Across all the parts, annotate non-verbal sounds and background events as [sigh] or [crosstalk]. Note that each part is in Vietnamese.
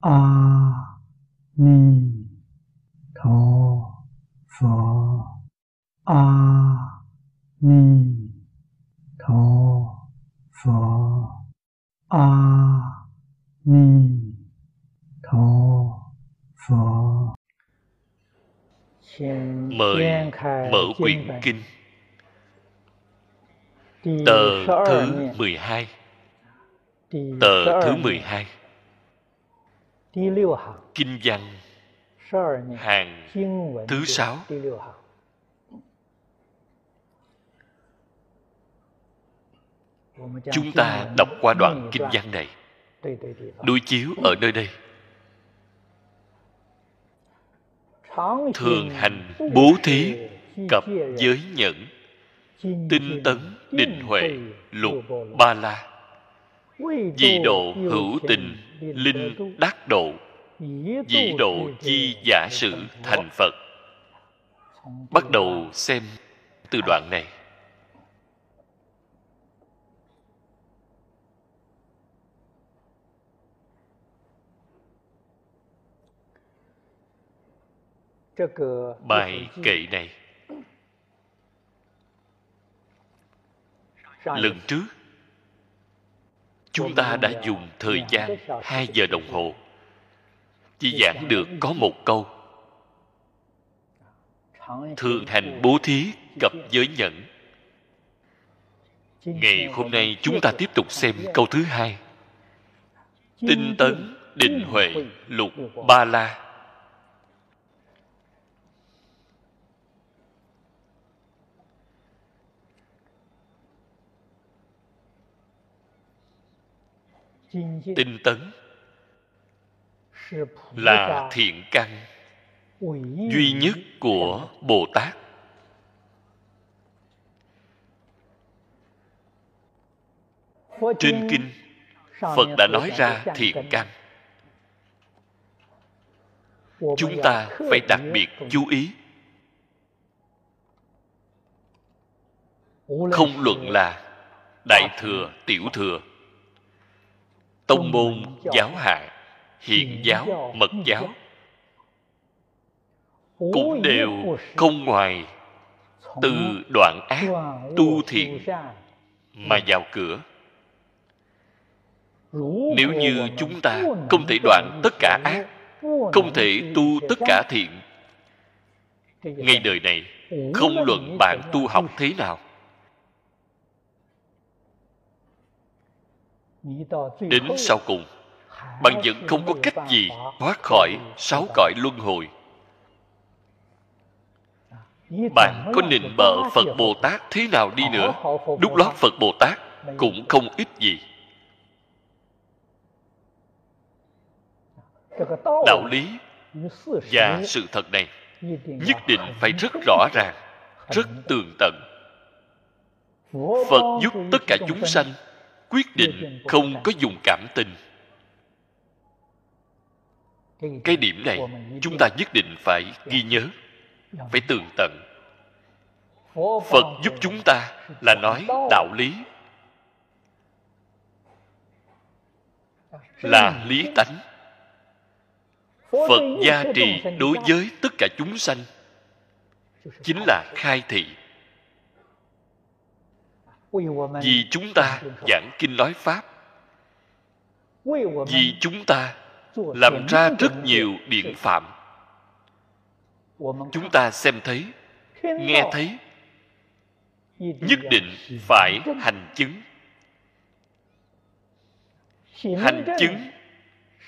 a ni tho phở a ni tho phở a ni tho phở mời mở quyển kinh. Tờ thứ 12 tờ thứ 12 kinh văn hàng thứ sáu。chúng ta đọc qua đoạn kinh văn này。đối chiếu ở nơi đây。thường hành bố thí cập giới nhẫn tinh tấn định huệ lục ba la di độ hữu tình linh đắc độ dĩ độ chi giả sự thành phật. Bắt đầu xem từ đoạn này. Bài kệ này. Lần trước chúng ta đã dùng thời gian hai giờ đồng hồ. Chỉ giảng được có một câu. Thường hành bố thí cập giới nhẫn. Ngày hôm nay chúng ta tiếp tục xem câu thứ hai. Tinh tấn, định huệ, lục ba la. Tinh tấn là thiện căn duy nhất của bồ tát trên kinh phật đã nói ra thiện căn。chúng ta phải đặc biệt chú ý。không luận là đại thừa tiểu thừa tông môn giáo hạ hiện giáo mật giáo. cũng đều không ngoài từ đoạn ác tu thiện mà vào cửa. Nếu như chúng ta không thể đoạn tất cả ác không thể tu tất cả thiện ngay đời này không luận bạn tu học thế nào đến sau cùng, bạn vẫn không có cách gì thoát khỏi sáu cõi luân hồi. Bạn có nịnh bợ phật bồ tát thế nào đi nữa? Đúc lót phật bồ tát cũng không ít gì. Đạo lý và sự thật này nhất định phải rất rõ ràng, rất tường tận. Phật giúp tất cả chúng sanh quyết định không có dùng cảm tình. Cái điểm này chúng ta nhất định phải ghi nhớ, phải tường tận. Phật giúp chúng ta là nói đạo lý, là lý tánh. Phật gia trì đối với tất cả chúng sanh chính là khai thị vì chúng ta giảng kinh nói pháp. Vì chúng ta làm ra rất nhiều điện phạm. chúng ta xem thấy nghe thấy nhất định phải hành chứng. Hành chứng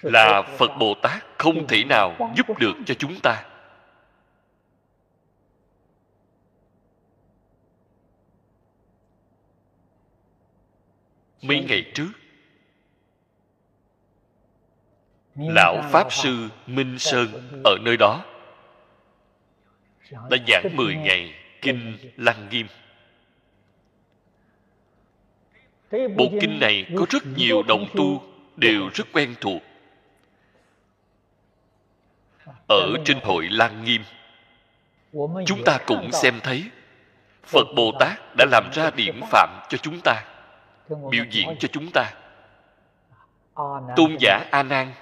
là phật bồ tát không thể nào giúp được cho chúng ta mấy ngày trước lão pháp sư minh sơn ở nơi đó. Đã giảng 10 ngày kinh lăng nghiêm. Bộ kinh này có rất nhiều đồng tu đều rất quen thuộc. Ở trên hội lăng nghiêm chúng ta cũng xem thấy phật bồ tát đã làm ra điểm phạm cho chúng ta biểu diễn cho chúng ta. Tôn giả a nan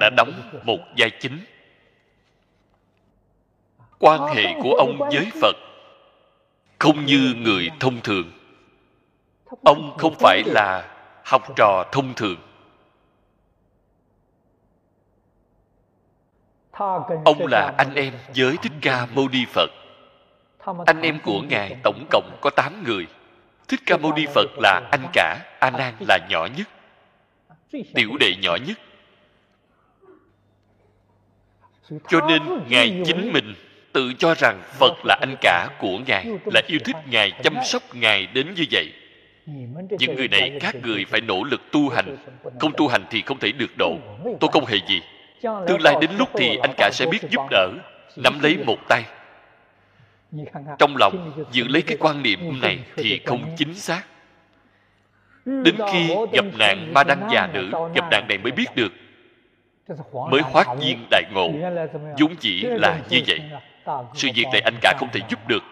đã đóng một vai chính. Quan hệ của ông với phật không như người thông thường. Ông không phải là học trò thông thường. Ông là anh em với thích ca mâu ni phật. Anh em của ngài tổng cộng có 8 người thích ca mâu ni phật là anh cả, a nan là nhỏ nhất. Tiểu đệ nhỏ nhất. Cho nên ngài chính mình tự cho rằng phật là anh cả của ngài, là yêu thích ngài, chăm sóc ngài đến như vậy. Những người này các người phải nỗ lực tu hành. Không tu hành thì không thể được độ. Tôi không hề gì. Tương lai đến lúc thì anh cả sẽ biết giúp đỡ. Nắm lấy một tay trong lòng giữ lấy cái quan niệm này thì không chính xác. Đến khi gặp nạn ma đăng già nữ gặp nạn này mới biết được. Mới hoát duyên đại ngộ. vốn chỉ là như vậy. sự việc này anh cả không thể giúp được.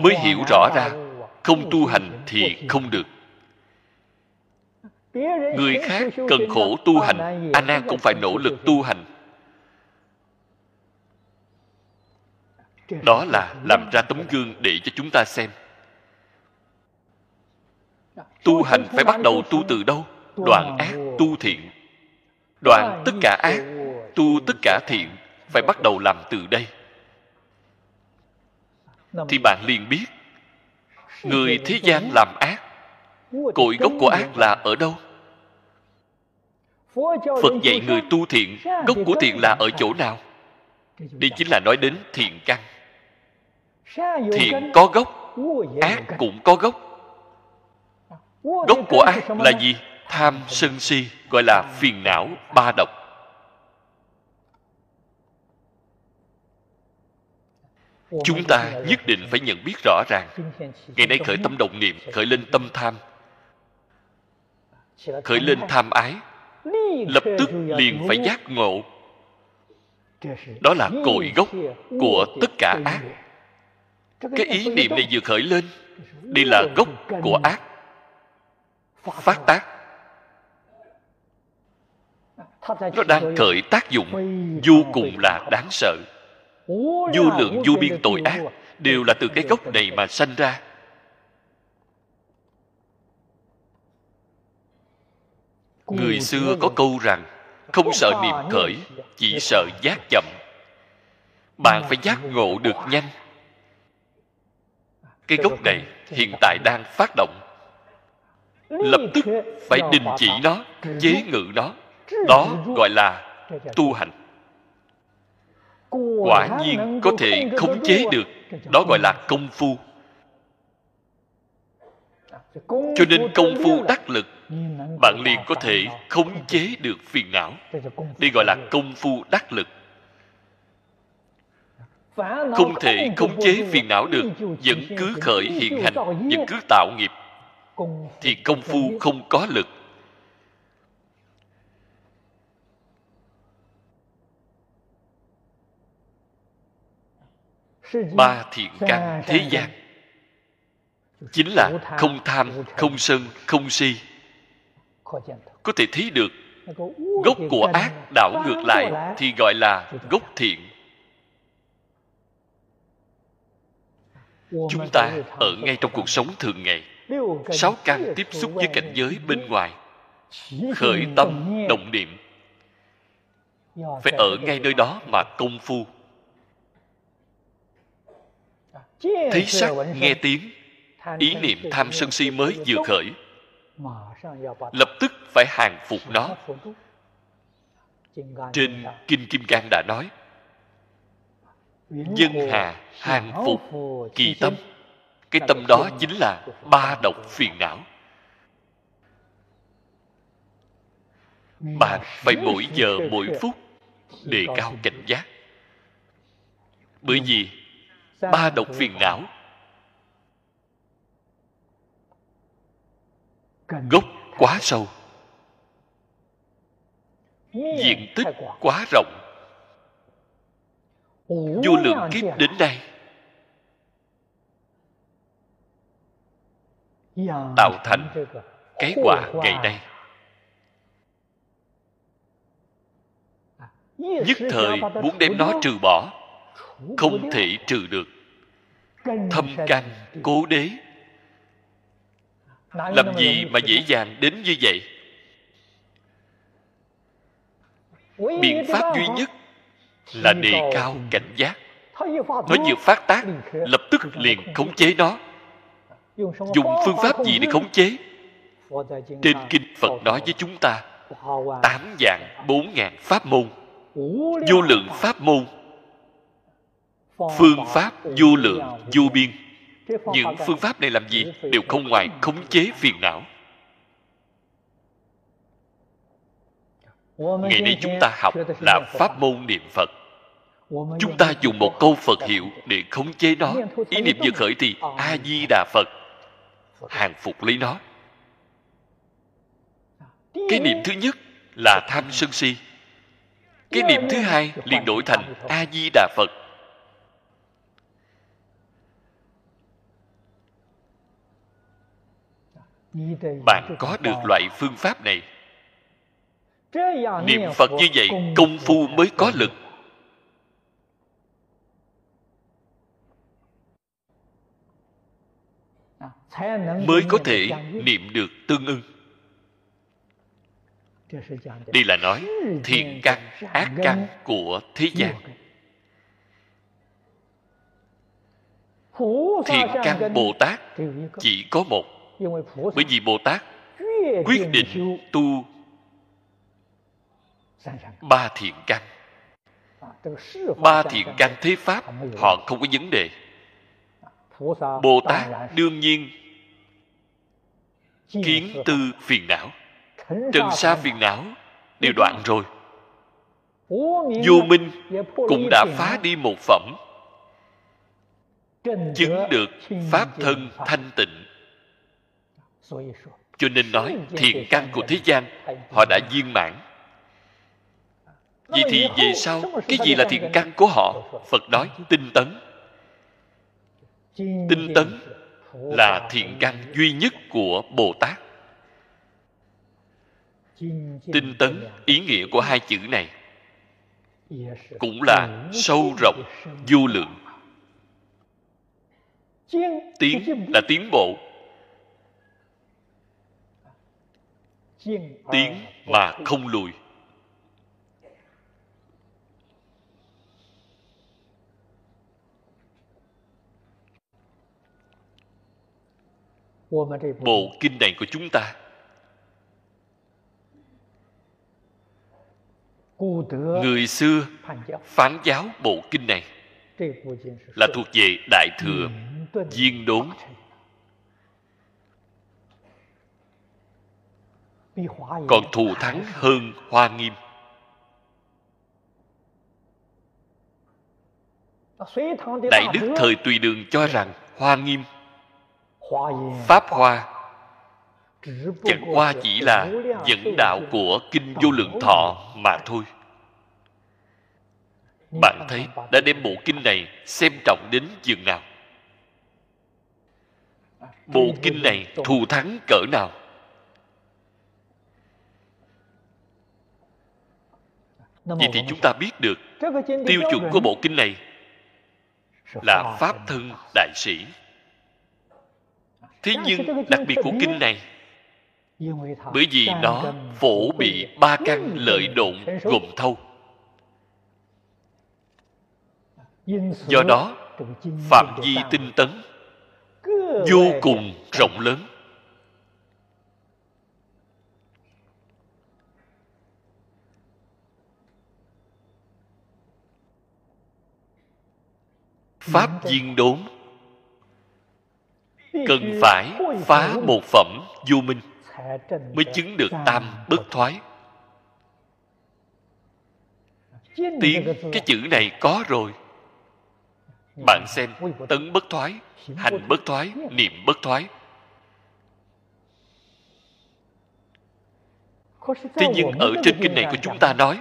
Mới hiểu rõ ra không tu hành thì không được. Người khác cần khổ tu hành a nan cũng phải nỗ lực tu hành đó là làm ra tấm gương để cho chúng ta xem. Tu hành phải bắt đầu tu từ đâu? Đoạn ác tu thiện. Đoạn tất cả ác tu tất cả thiện phải bắt đầu làm từ đây. Thì bạn liền biết, người thế gian làm ác, cội gốc của ác là ở đâu? Phật dạy người tu thiện, gốc của thiện là ở chỗ nào? Đây chính là nói đến thiện căn thiện có gốc ác cũng có gốc. Gốc của ác là gì? Tham sân si gọi là phiền não ba độc chúng ta nhất định phải nhận biết rõ ràng. Ngày nay khởi tâm động niệm khởi lên tâm tham. Khởi lên tham. ái. Lập tức liền phải giác ngộ. Đó là cội gốc của tất cả ác cái ý niệm này vừa khởi lên đây là gốc của ác phát tác. Nó đang khởi tác dụng vô cùng là đáng sợ. Vô lượng vô biên tội ác đều là từ cái gốc này mà sanh ra. Người xưa có câu rằng không sợ niệm khởi chỉ sợ giác chậm. bạn phải giác ngộ được nhanh cái gốc này hiện tại đang phát động. Lập tức phải đình chỉ nó, chế ngự nó. Đó gọi là tu hành. Quả nhiên có thể khống chế được. Đó gọi là công phu. Cho nên công phu đắc lực, bạn liền có thể khống chế được phiền não. Đây gọi là công phu đắc lực không thể khống chế phiền não được vẫn cứ khởi hiện hành vẫn cứ tạo nghiệp. Thì công phu không có lực. Ba thiện căn thế gian. Chính là không tham không sân không si. Có thể thấy được gốc của ác đảo ngược lại thì gọi là gốc thiện chúng ta ở ngay trong cuộc sống thường ngày. Sáu căn tiếp xúc với cảnh giới bên ngoài. Khởi tâm động niệm. Phải ở ngay nơi đó mà công phu. Thấy sắc nghe tiếng. Ý niệm tham sân si mới vừa khởi. Lập tức phải hàng phục nó. Trên kinh kim cang đã nói dân hà hàng phục kỳ tâm. Cái tâm đó chính là ba độc phiền não. Bạn phải mỗi giờ mỗi phút đề cao cảnh giác. Bởi vì ba độc phiền não gốc quá sâu diện tích quá rộng vô lượng kiếp đến đây tạo thành cái quả ngày nay. Nhất thời muốn đem nó trừ bỏ không thể trừ được. Thâm căn cố đế. Làm gì mà dễ dàng đến như vậy? Biện pháp duy nhất là đề cao cảnh giác. Nó vừa phát tác lập tức liền khống chế nó. Dùng phương pháp gì để khống chế? Trên kinh phật nói với chúng ta tám dạng bốn ngàn pháp môn. Vô lượng pháp môn. Phương pháp vô lượng vô biên. Những phương pháp này làm gì đều không ngoài khống chế phiền não ngày nay chúng ta học là pháp môn niệm phật. Chúng ta dùng một câu phật hiệu để khống chế nó. Ý niệm vừa khởi thì a di đà phật hàng phục lấy nó. Cái niệm thứ nhất là tham sân si. Cái niệm thứ hai liền đổi thành a di đà phật. Bạn có được loại phương pháp này niệm phật như vậy công phu mới có lực. Mới có thể niệm được tương ưng. Đây là nói thiện căn ác căn của thế gian. Thiện căn bồ tát chỉ có một. Bởi vì bồ tát quyết định tu ba thiện căn. ba thiện căn thế pháp họ không có vấn đề. bồ tát đương nhiên kiến tư phiền não. Trần sa phiền não đều đoạn rồi. Vô minh cũng đã phá đi một phẩm. Chứng được pháp thân thanh tịnh. Cho nên nói thiện căn của thế gian họ đã viên mãn vậy thì về sau cái gì là thiện căn của họ? Phật nói tinh tấn. Tinh tấn là thiện căn duy nhất của bồ tát. Tinh tấn ý nghĩa của hai chữ này cũng là sâu rộng vô lượng. tiến là tiến bộ. Tiến mà không lùi bộ kinh này của chúng ta. Người xưa phán giáo bộ kinh này là thuộc về đại thừa viên đốn. còn thù thắng hơn hoa nghiêm. Đại đức thời tùy đường cho rằng hoa nghiêm pháp hoa. Chẳng qua chỉ là dẫn đạo của kinh vô lượng thọ mà thôi. Bạn thấy đã đem bộ kinh này xem trọng đến chừng nào? Bộ kinh này thù thắng cỡ nào? Vậy thì chúng ta biết được tiêu chuẩn của bộ kinh này là pháp thân đại sĩ thế nhưng đặc biệt của kinh này bởi vì nó phổ bị ba căn lợi độn gồm thâu. Do đó phạm vi tinh tấn vô cùng rộng lớn. Pháp viên đốn cần phải phá một phẩm vô minh mới chứng được tam bất thoái. Tiếng cái chữ này có rồi. Bạn xem, tấn bất thoái, hành bất thoái, niệm bất thoái. Thế nhưng ở trên kinh này của chúng ta nói,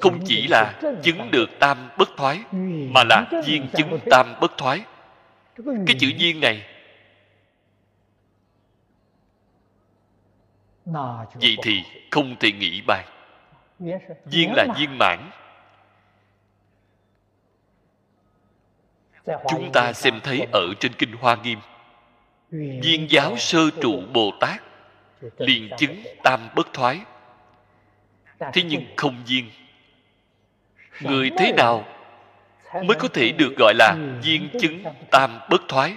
không chỉ là chứng được tam bất thoái, mà là viên chứng tam bất thoái cái chữ viên này. Vậy thì không thể nghĩ bàn viên là viên mãn. Chúng ta xem thấy ở trên kinh hoa nghiêm. Viên giáo sơ trụ bồ tát liền chứng tam bất thoái. Thế nhưng không viên người thế nào mới có thể được gọi là viên chứng tam bất thoái.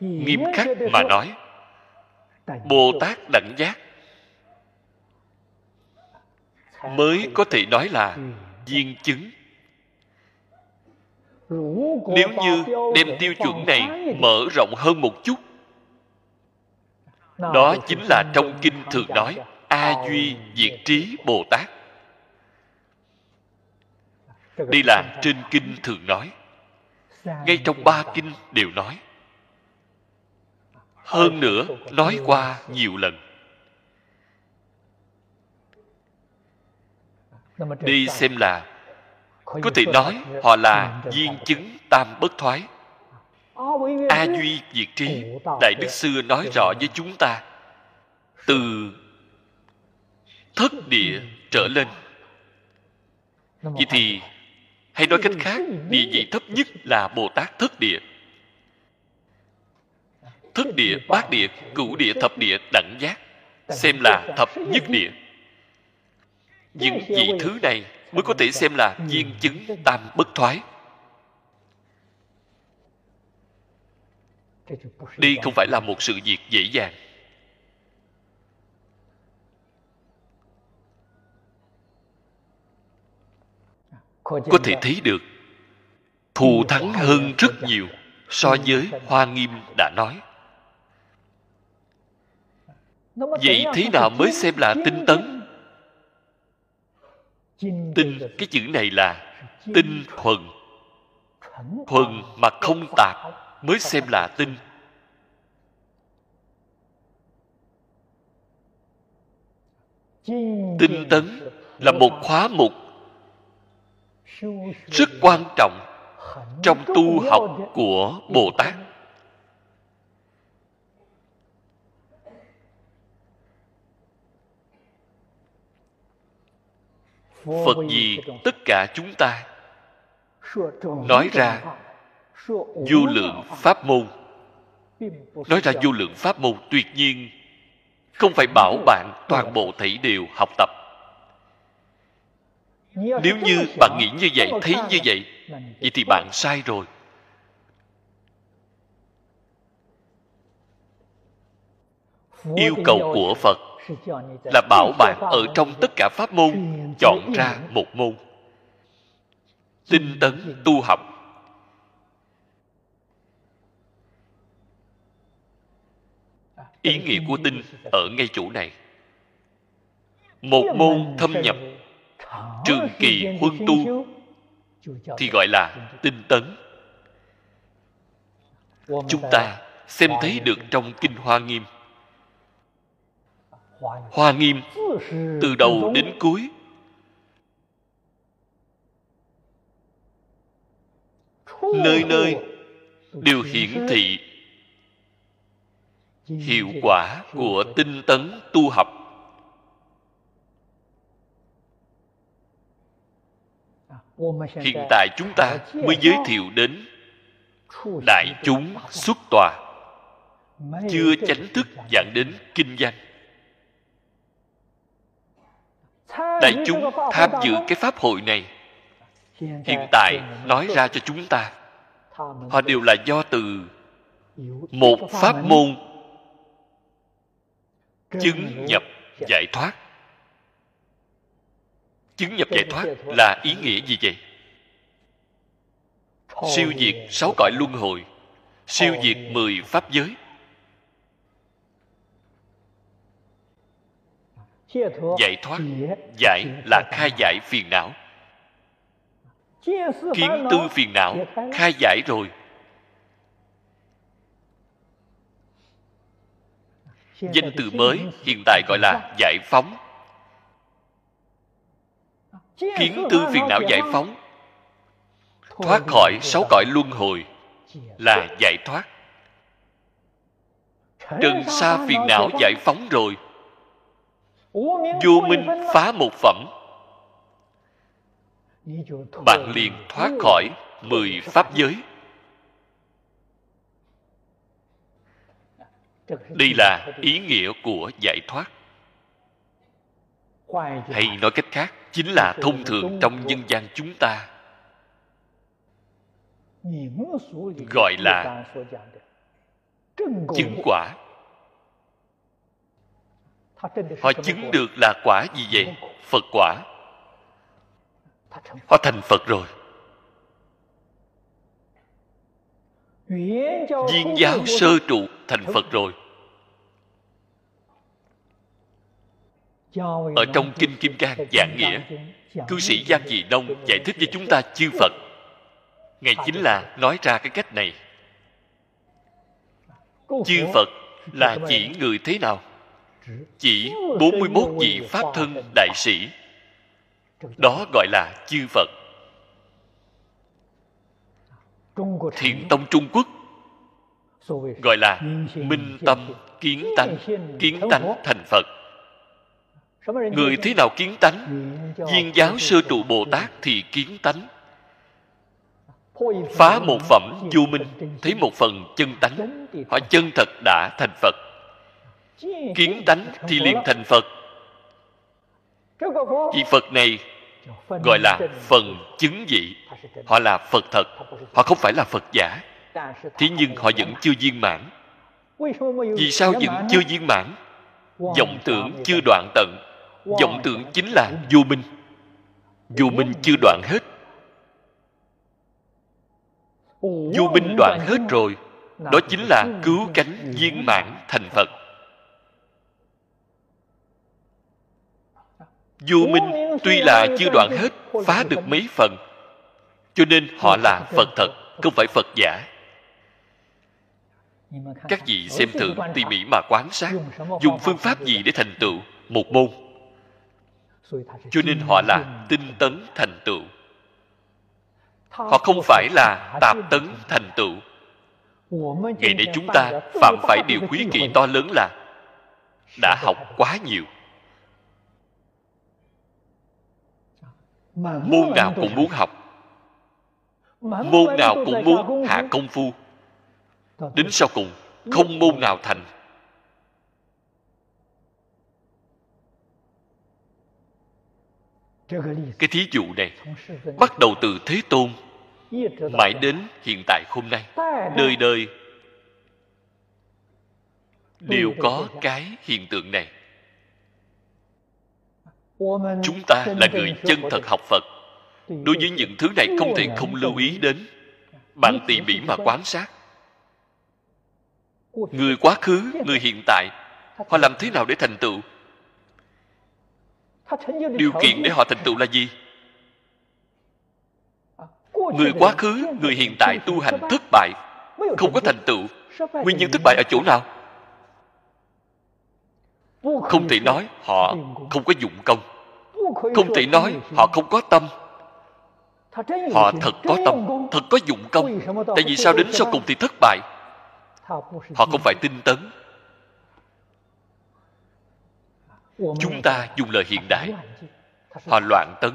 Nghiêm khắc mà nói bồ tát đẳng giác mới có thể nói là viên chứng. Nếu như đem tiêu chuẩn này mở rộng hơn một chút, đó chính là trong kinh thường nói, a duy diệt trí bồ tát đây là trên kinh thường nói. Ngay trong ba kinh đều nói. Hơn nữa, nói qua nhiều lần. Đi xem là, có thể nói họ là viên chứng tam bất thoái. A duy diệt trí đại đức xưa nói rõ với chúng ta. Từ thất địa trở lên. Vậy thì hay nói cách khác [laughs] địa vị thấp nhất là bồ tát thất địa. Thất địa bát địa cửu địa thập địa đẳng giác xem là thập nhất địa. Những vị thứ này mới có thể xem là viên chứng tam bất thoái. Đây không phải là một sự việc dễ dàng có thể thấy được thù thắng hơn rất nhiều so với hoa nghiêm đã nói. Vậy thế nào mới xem là tinh tấn? Tinh cái chữ này là tinh thuần. Thuần mà không tạp mới xem là tinh. Tinh tấn là một khóa mục rất quan trọng trong tu học của bồ tát phật gì tất cả chúng ta nói ra vô lượng pháp môn. Nói ra vô lượng pháp môn, tuyệt nhiên không phải bảo bạn toàn bộ thảy đều học tập nếu như bạn nghĩ như vậy thấy như vậy vậy thì bạn sai rồi. Yêu cầu của phật là bảo bạn ở trong tất cả pháp môn chọn ra một môn. Tinh tấn tu học. Ý nghĩa của tinh ở ngay chỗ này. Một môn thâm nhập trường kỳ huân tu thì gọi là tinh tấn. Chúng ta xem thấy được trong kinh hoa nghiêm. Hoa nghiêm. Từ đầu đến cuối. Nơi nơi đều hiển thị hiệu quả của tinh tấn tu học hiện tại chúng ta mới giới thiệu đến đại chúng xuất tòa. Chưa chánh thức giảng đến kinh danh đại chúng tham dự cái pháp hội này. Hiện tại nói ra cho chúng ta. Họ đều là do từ một pháp môn chứng nhập giải thoát chứng nhập giải thoát là ý nghĩa gì vậy? Siêu diệt sáu cõi luân hồi siêu diệt mười pháp giới. Giải thoát giải là khai giải phiền não. Kiến tư phiền não khai giải rồi. Danh từ mới hiện tại gọi là giải phóng kiến tư phiền não giải phóng. Thoát khỏi sáu cõi luân hồi là giải thoát. Trần sa phiền não giải phóng rồi. Vô minh phá một phẩm. Bạn liền thoát khỏi mười pháp giới. Đây là ý nghĩa của giải thoát. Hay nói cách khác chính là thông thường trong nhân gian chúng ta. Gọi là chứng quả. Họ chứng được là quả gì vậy? Phật quả. Họ thành phật rồi. Viên giáo sơ trụ thành phật rồi. Ở trong kinh kim cang giảng nghĩa cư sĩ giang dị đông giải thích với chúng ta chư phật. Ngài chính là nói ra cái cách này. Chư phật là chỉ người thế nào? Chỉ 41 vị pháp thân đại sĩ. Đó gọi là chư phật. Thiện tông trung quốc gọi là minh tâm kiến tánh kiến tánh thành phật người thế nào kiến tánh? Viên giáo sơ trụ bồ tát thì kiến tánh. Phá một phẩm vô minh thấy một phần chân tánh. họ chân thật đã thành phật. Kiến tánh thì liền thành phật. Vị phật này gọi là phần chứng dị họ là phật thật. Họ không phải là phật giả. Thế nhưng họ vẫn chưa viên mãn. Vì sao vẫn chưa viên mãn? Vọng tưởng chưa đoạn tận vọng tưởng chính là vô minh. Vô minh chưa đoạn hết. Vô minh đoạn hết rồi. Đó chính là cứu cánh viên mãn thành phật. Vô minh tuy là chưa đoạn hết, phá được mấy phần. Cho nên họ là phật thật, không phải phật giả. Các vị xem thử tỉ mỉ mà quán sát, dùng phương pháp gì để thành tựu một môn? Cho nên họ là tinh tấn thành tựu. Họ không phải là tạp tấn thành tựu. Ngày nay chúng ta phạm phải điều quý kỵ to lớn là đã học quá nhiều. Môn nào cũng muốn học. Môn nào cũng muốn hạ công phu. Đến sau cùng, không môn nào thành. Cái thí dụ này bắt đầu từ thế tôn mãi đến hiện tại hôm nay. Đời đời đều có cái hiện tượng này. Chúng ta là người chân thật học phật. Đối với những thứ này không thể không lưu ý đến bạn tỉ mỉ mà quan sát. người quá khứ người hiện tại họ làm thế nào để thành tựu điều kiện để họ thành tựu là gì? Người quá khứ người hiện tại tu hành thất bại không có thành tựu. nguyên nhân thất bại ở chỗ nào? Không thể nói họ không có dụng công. Không thể nói họ không có tâm. Họ thật có tâm thật có dụng công. Tại vì sao đến sau cùng thì thất bại? Họ không phải tinh tấn chúng ta dùng lời hiện đại. Họ loạn tấn.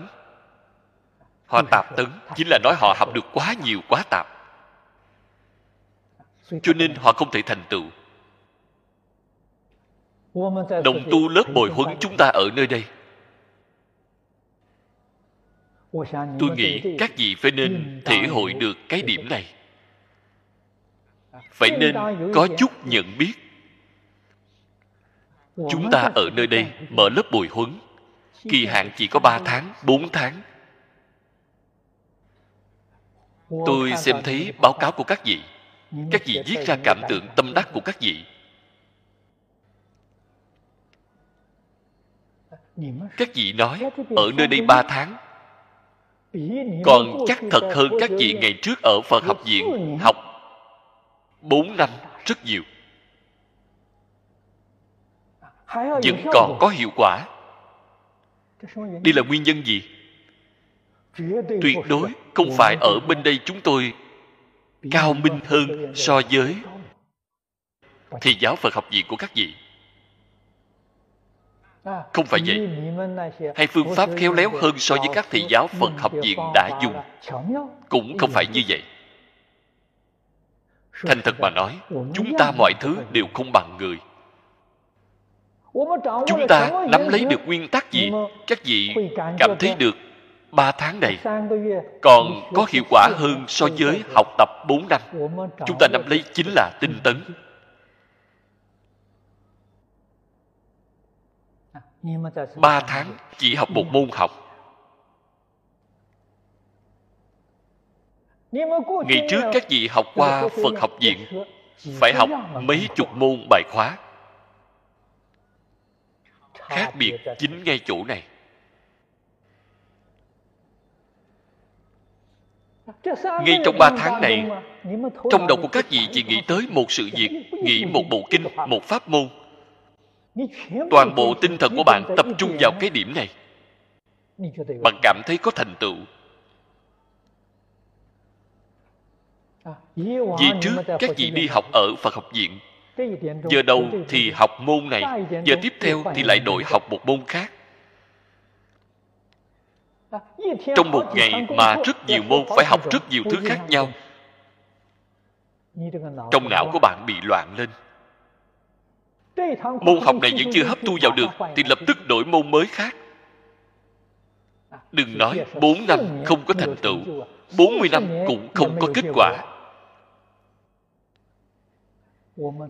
Họ tạp tấn. Chính là nói họ học được quá nhiều, quá tạp. Cho nên họ không thể thành tựu. Đồng tu lớp bồi huấn chúng ta ở nơi đây. Tôi nghĩ các vị phải nên thể hội được cái điểm này. Phải nên có chút nhận biết chúng ta ở nơi đây mở lớp bồi huấn. Kỳ hạn chỉ có 3 tháng 4 tháng. Tôi xem thấy báo cáo của các vị. Các vị viết ra cảm tưởng tâm đắc của các vị. Các vị nói ở nơi đây ba tháng. Còn chắc thật hơn các vị ngày trước ở phật học viện học bốn năm rất nhiều vẫn còn có hiệu quả. Đây là nguyên nhân gì? Tuyệt đối không phải ở bên đây chúng tôi cao minh hơn so với thì giáo phật học viện của các vị? Không phải vậy. hay phương pháp khéo léo hơn so với các thầy giáo phật học viện đã dùng. cũng không phải như vậy. Thành thật mà nói chúng ta mọi thứ đều không bằng người chúng ta nắm lấy được nguyên tắc gì? Các vị cảm thấy được ba tháng này còn có hiệu quả hơn so với học tập bốn năm. chúng ta nắm lấy chính là tinh tấn. ba tháng chỉ học một môn học. Ngày trước các vị học qua phật học viện phải học mấy chục môn bài khóa khác biệt chính ngay chỗ này. Ngay trong ba tháng này, trong đầu của các vị chỉ nghĩ tới một sự việc, nghĩ một bộ kinh, một pháp môn. Toàn bộ tinh thần của bạn tập trung vào cái điểm này. Bạn cảm thấy có thành tựu. Vì trước, các vị đi học ở phật học viện giờ đầu thì học môn này giờ tiếp theo thì lại đổi học một môn khác. Trong một ngày mà rất nhiều môn phải học rất nhiều thứ khác nhau. trong não của bạn bị loạn lên. Môn học này vẫn chưa hấp thu vào được thì lập tức đổi môn mới khác. Đừng nói 4 năm không có thành tựu. 40 năm cũng không có kết quả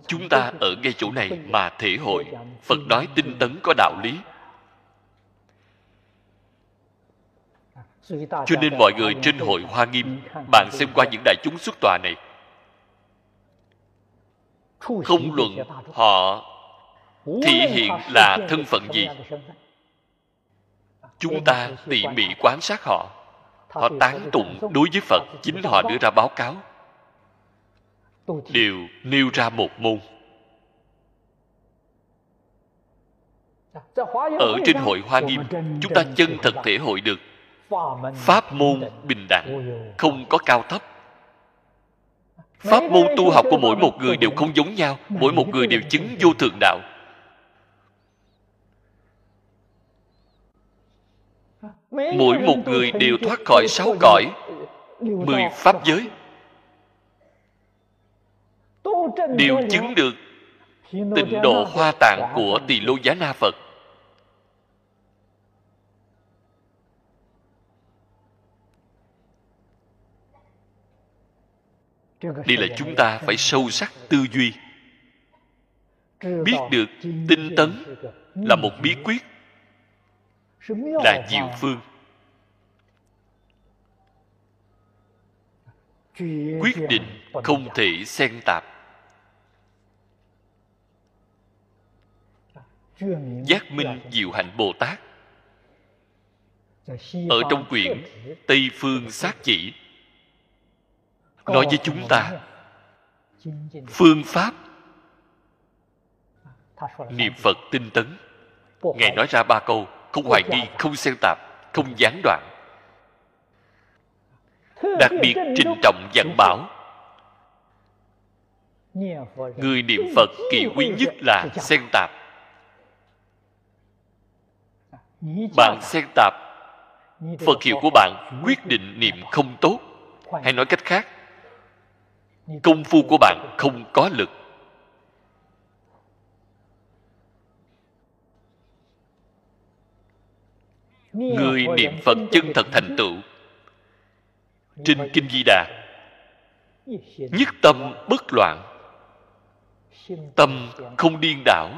chúng ta ở ngay chỗ này mà thể hội. phật nói tinh tấn có đạo lý. Cho nên mọi người trên hội hoa nghiêm bạn xem qua những đại chúng xuất tòa này. Không luận họ thể hiện là thân phận gì. Chúng ta tỉ mỉ quan sát họ. Họ tán tụng đối với phật chính họ đưa ra báo cáo đều nêu ra một môn. Ở trên hội hoa nghiêm chúng ta chân thật thể hội được. Pháp môn bình đẳng không có cao thấp. Pháp môn tu học của mỗi một người đều không giống nhau. Mỗi một người đều chứng vô thượng đạo. Mỗi một người đều thoát khỏi sáu cõi mười pháp giới đều chứng được tịnh độ hoa tạng của tỳ lô giá na phật. Đây là chúng ta phải sâu sắc tư duy. Biết được tinh tấn là một bí quyết là diệu phương. Quyết định không thể xen tạp giác minh diệu hạnh bồ tát. Ở trong quyển tây phương sát chỉ. Nói với chúng ta phương pháp niệm phật tinh tấn. Ngài nói ra ba câu không hoài nghi không xen tạp không gián đoạn. Đặc biệt trình trọng dặn bảo người niệm phật kỳ quý nhất là xen tạp bạn xen tạp. Phật hiệu của bạn quyết định niệm không tốt. Hay nói cách khác, công phu của bạn không có lực. Người niệm phật chân thật thành tựu. Trên kinh di đà, nhất tâm bất loạn, tâm không điên đảo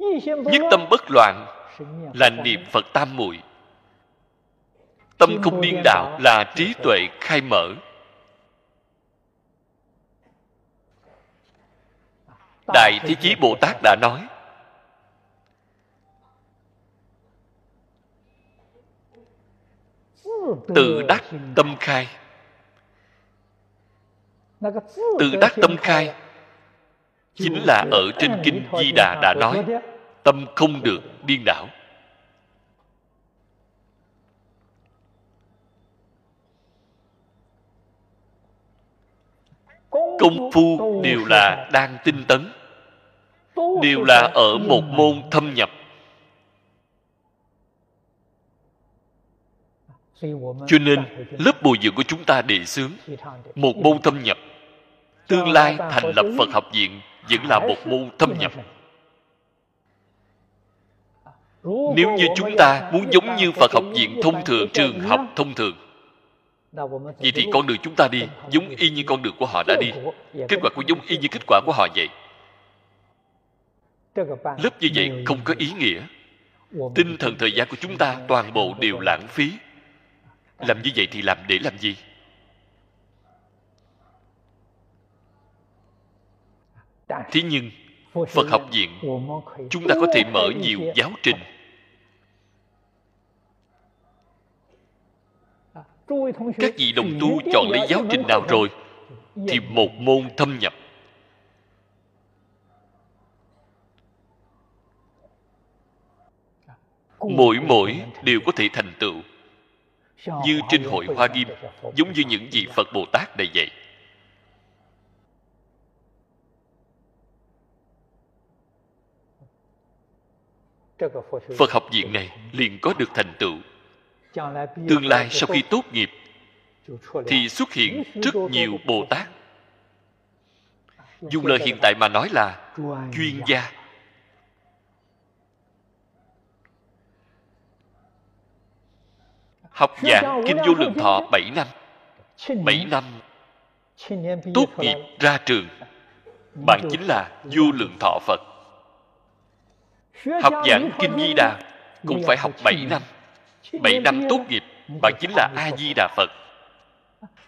nhất tâm bất loạn là niệm phật tam muội. Tâm không điên đảo là trí tuệ khai mở. Đại thế chí bồ tát đã nói, tự đắc tâm khai. Tự đắc tâm khai chính là ở trên kinh di đà đã nói tâm không được điên đảo. Công phu đều là đang tinh tấn, đều là ở một môn thâm nhập. Cho nên lớp bồi dưỡng của chúng ta đề xướng, một môn thâm nhập, tương lai thành lập phật học viện vẫn là một môn thâm nhập nếu như chúng ta muốn giống như phật học viện thông thường trường học thông thường. Vậy thì con đường chúng ta đi giống y như con đường của họ đã đi. Kết quả cũng giống y như kết quả của họ vậy. Lớp như vậy không có ý nghĩa. tinh thần thời gian của chúng ta toàn bộ đều lãng phí. Làm như vậy thì làm để làm gì? Thế nhưng phật học viện chúng ta có thể mở nhiều giáo trình. Các vị đồng tu chọn lấy giáo trình nào rồi thì một môn thâm nhập. Mỗi mỗi đều có thể thành tựu. Như trên hội hoa nghiêm giống như những vị phật bồ tát này vậy phật học viện này liền có được thành tựu. Tương lai sau khi tốt nghiệp, thì xuất hiện rất nhiều bồ tát dùng lời hiện tại mà nói là chuyên gia. Học giảng kinh vô lượng thọ 7 năm. 7 năm tốt nghiệp ra trường. Bạn chính là vô lượng thọ Phật học giảng kinh Di Đà cũng phải học 7 năm. 7 năm tốt nghiệp bạn chính là A Di Đà Phật.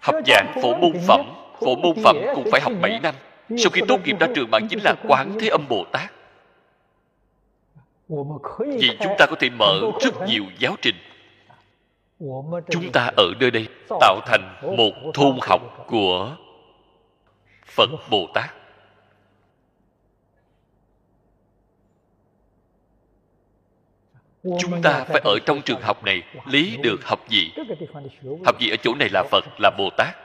Học giảng phổ môn phẩm phổ môn phẩm cũng phải học 7 năm. Sau khi tốt nghiệp ra trường bạn chính là quán thế âm bồ tát. Vì chúng ta có thể mở rất nhiều giáo trình. Chúng ta ở nơi đây tạo thành một thôn học của phật bồ tát chúng ta phải ở trong trường học này lý được học gì? Học gì ở chỗ này là phật là bồ tát.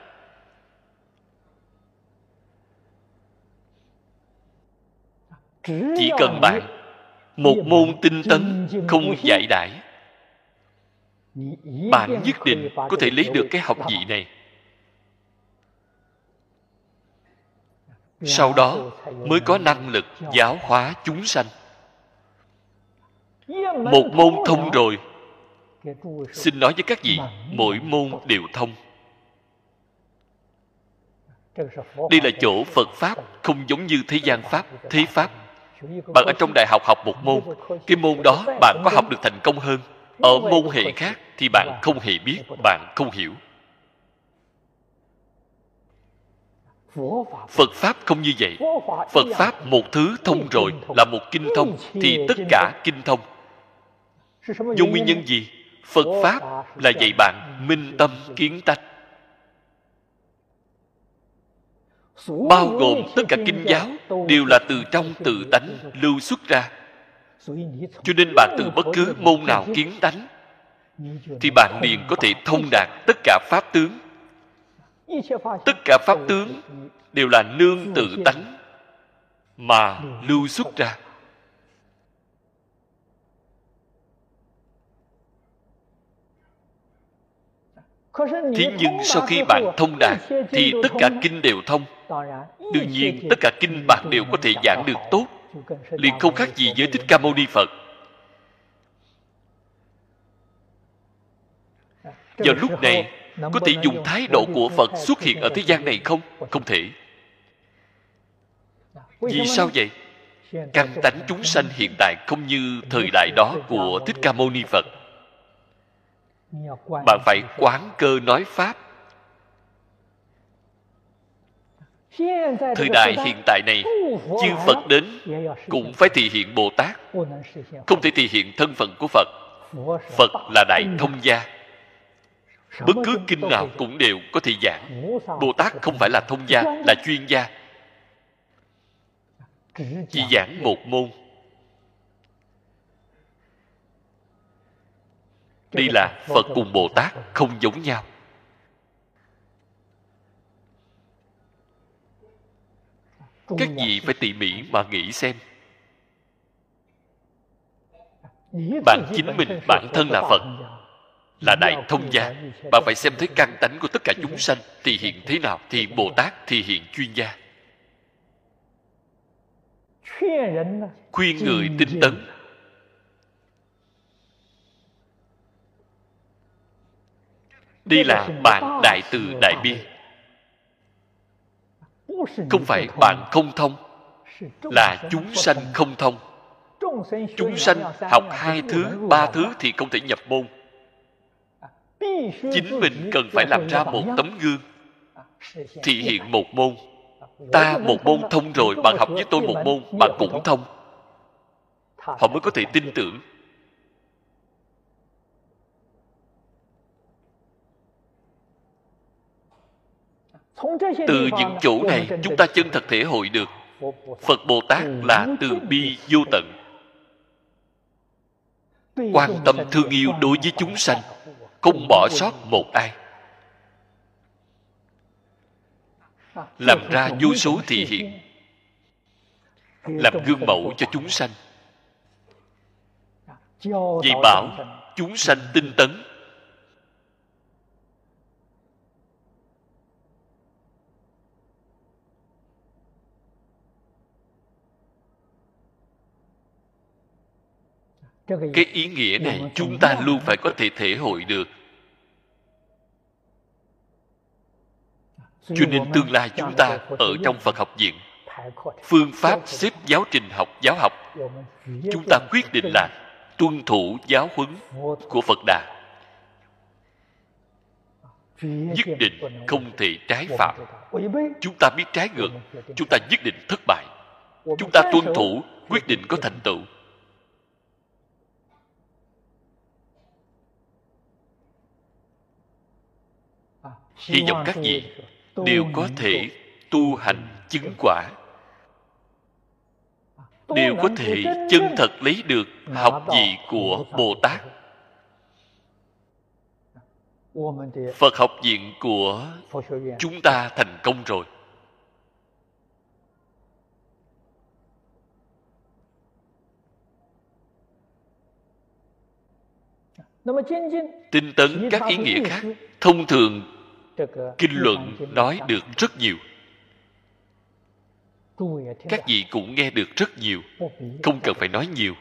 Chỉ cần bạn một môn tinh tấn không giải đãi bạn nhất định có thể lấy được cái học vị này. Sau đó mới có năng lực giáo hóa chúng sanh một môn thông rồi. Xin nói với các vị mỗi môn đều thông. Đây là chỗ phật pháp không giống như thế gian pháp thế pháp. Bạn ở trong đại học học một môn. Cái môn đó bạn có học được thành công hơn. Ở môn hệ khác thì bạn không hề biết bạn không hiểu. Phật pháp không như vậy. Phật pháp một thứ thông rồi là một kinh thông thì tất cả kinh thông do nguyên nhân gì, phật pháp là dạy bạn minh tâm kiến tánh. Bao gồm tất cả kinh giáo đều là từ trong tự tánh lưu xuất ra. Cho nên bạn từ bất cứ môn nào kiến tánh, thì bạn liền có thể thông đạt tất cả pháp tướng. Tất cả pháp tướng đều là nương tự tánh mà lưu xuất ra. Thế nhưng sau khi bạn thông đạt thì tất cả kinh đều thông. đương nhiên tất cả kinh bạn đều có thể giảng được tốt. liền không khác gì với thích ca mâu ni phật. Vào lúc này có thể dùng thái độ của phật xuất hiện ở thế gian này không? Không thể. Vì sao vậy? Căn tánh chúng sanh hiện tại không như thời đại đó của thích ca mâu ni phật bạn phải quán cơ nói pháp. Thời đại hiện tại này chư phật đến cũng phải thể hiện bồ tát. Không thể thể hiện thân phận của phật. Phật là đại thông gia. Bất cứ kinh nào cũng đều có thể giảng. Bồ tát không phải là thông gia là chuyên gia. Chỉ giảng một môn đây là phật cùng bồ tát không giống nhau. Các vị phải tỉ mỉ mà nghĩ xem? Bạn chính mình bản thân là phật là đại thông gia. bạn phải xem thấy căn tánh của tất cả chúng sanh thì hiện thế nào thì bồ tát thì hiện chuyên gia. Khuyên người tinh tấn đây là bạn đại từ đại bi. Không phải bạn không? thông là chúng sanh không thông. Chúng sanh học hai thứ ba thứ thì không thể nhập môn. Chính mình cần phải làm ra một tấm gương. Thị hiện một môn. Ta một môn thông rồi bạn học với tôi một môn bạn cũng thông. Họ mới có thể tin tưởng từ những chỗ này chúng ta chân thật thể hội được. Phật bồ tát là từ bi vô tận. Quan tâm thương yêu đối với chúng sanh không bỏ sót một ai. Làm ra vô số thị hiện. làm gương mẫu cho chúng sanh. Dạy bảo chúng sanh tinh tấn cái ý nghĩa này chúng ta luôn phải có thể thể hội được. Cho nên tương lai chúng ta ở trong phật học viện phương pháp xếp giáo trình học giáo học chúng ta quyết định là tuân thủ giáo huấn của phật đà. Nhất định không thể trái phạm. chúng ta biết trái ngược chúng ta nhất định thất bại. Chúng ta tuân thủ quyết định có thành tựu hy vọng các vị đều có thể tu hành chứng quả. Đều có thể chân thật lấy được học vị của bồ tát. Phật học viện của chúng ta thành công rồi. Tinh tấn các ý nghĩa khác thông thường kinh luận nói được rất nhiều. Các vị cũng nghe được rất nhiều. Không cần phải nói nhiều.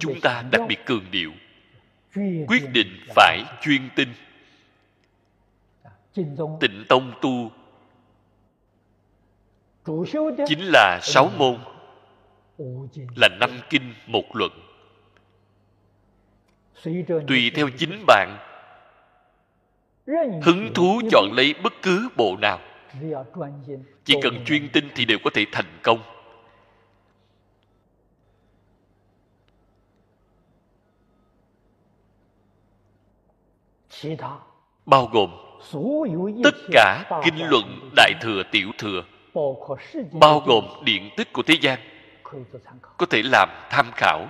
Chúng ta đặc biệt cường điệu. Quyết định phải chuyên tinh. Tịnh tông tu. Chính là sáu môn. Là năm kinh một luận tùy theo chính bạn. Hứng thú chọn lấy bất cứ bộ nào. chỉ cần chuyên tinh thì đều có thể thành công. Bao gồm tất cả kinh luận đại thừa tiểu thừa. Bao gồm điện tích của thế gian. Có thể làm tham khảo.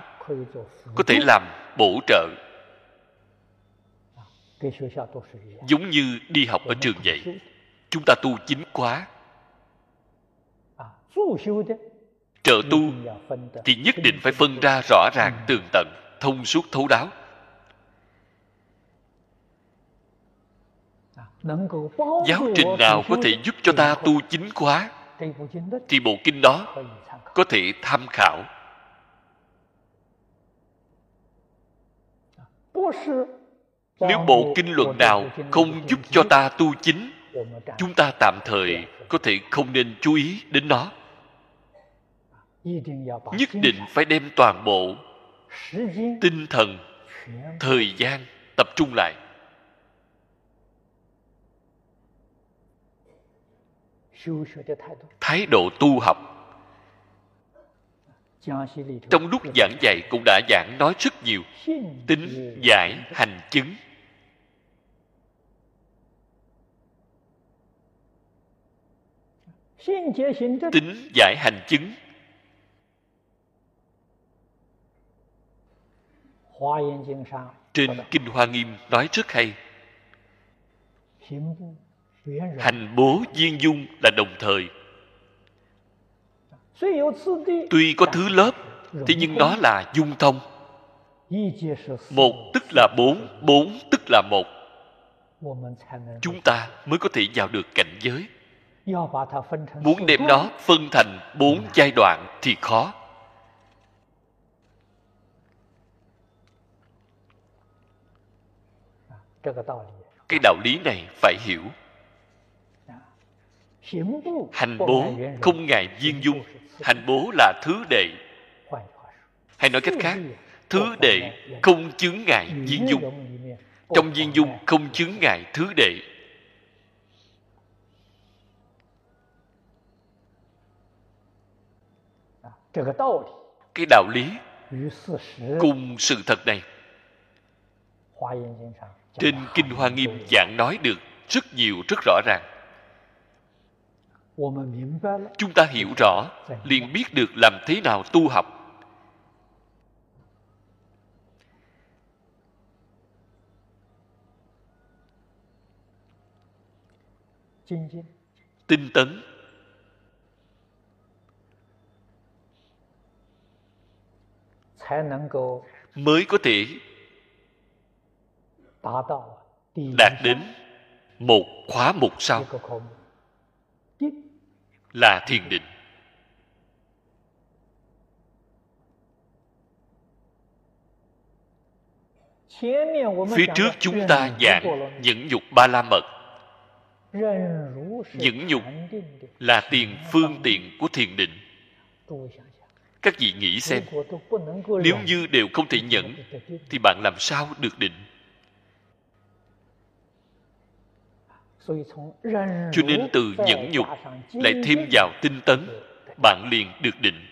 Có thể làm bổ trợ. Giống như đi học ở trường vậy chúng ta tu chính quá, trợ tu thì nhất định phải phân ra rõ ràng tường tận thông suốt thấu đáo. Giáo trình nào có thể giúp cho ta tu chính quá, thì bộ kinh đó có thể tham khảo. Nếu bộ kinh luận nào không giúp cho ta tu chính chúng ta tạm thời có thể không nên chú ý đến nó. Nhất định phải đem toàn bộ tinh thần thời gian tập trung lại. Thái độ tu học trong lúc giảng dạy cũng đã giảng nói rất nhiều. Tính, giải, hành, chứng. Tính, giải, hành, chứng. Trên kinh hoa nghiêm nói rất hay. Hành bố viên dung là đồng thời tuy có thứ lớp thế nhưng nó là dung thông. Một tức là bốn bốn tức là một. chúng ta mới có thể vào được cảnh giới. Muốn đem nó phân thành bốn giai đoạn thì khó. Cái đạo lý này phải hiểu hành bố không ngại viên dung. Hành bố là thứ đệ. Hay nói cách khác thứ đệ không chướng ngại viên dung. trong viên dung không chướng ngại thứ đệ. Cái đạo lý cùng sự thật này. trên kinh hoa nghiêm giảng nói được rất nhiều rất rõ ràng chúng ta hiểu rõ liền biết được làm thế nào tu học. Tinh tấn. Mới có thể đạt đến một khóa mục sau là thiền định. Phía trước chúng ta giảng những nhục ba la mật. Những nhục là tiền phương tiện của thiền định. Các vị nghĩ xem, nếu như đều không thể nhẫn, thì bạn làm sao được định? Cho nên từ nhẫn nhục lại thêm vào tinh tấn bạn liền được định.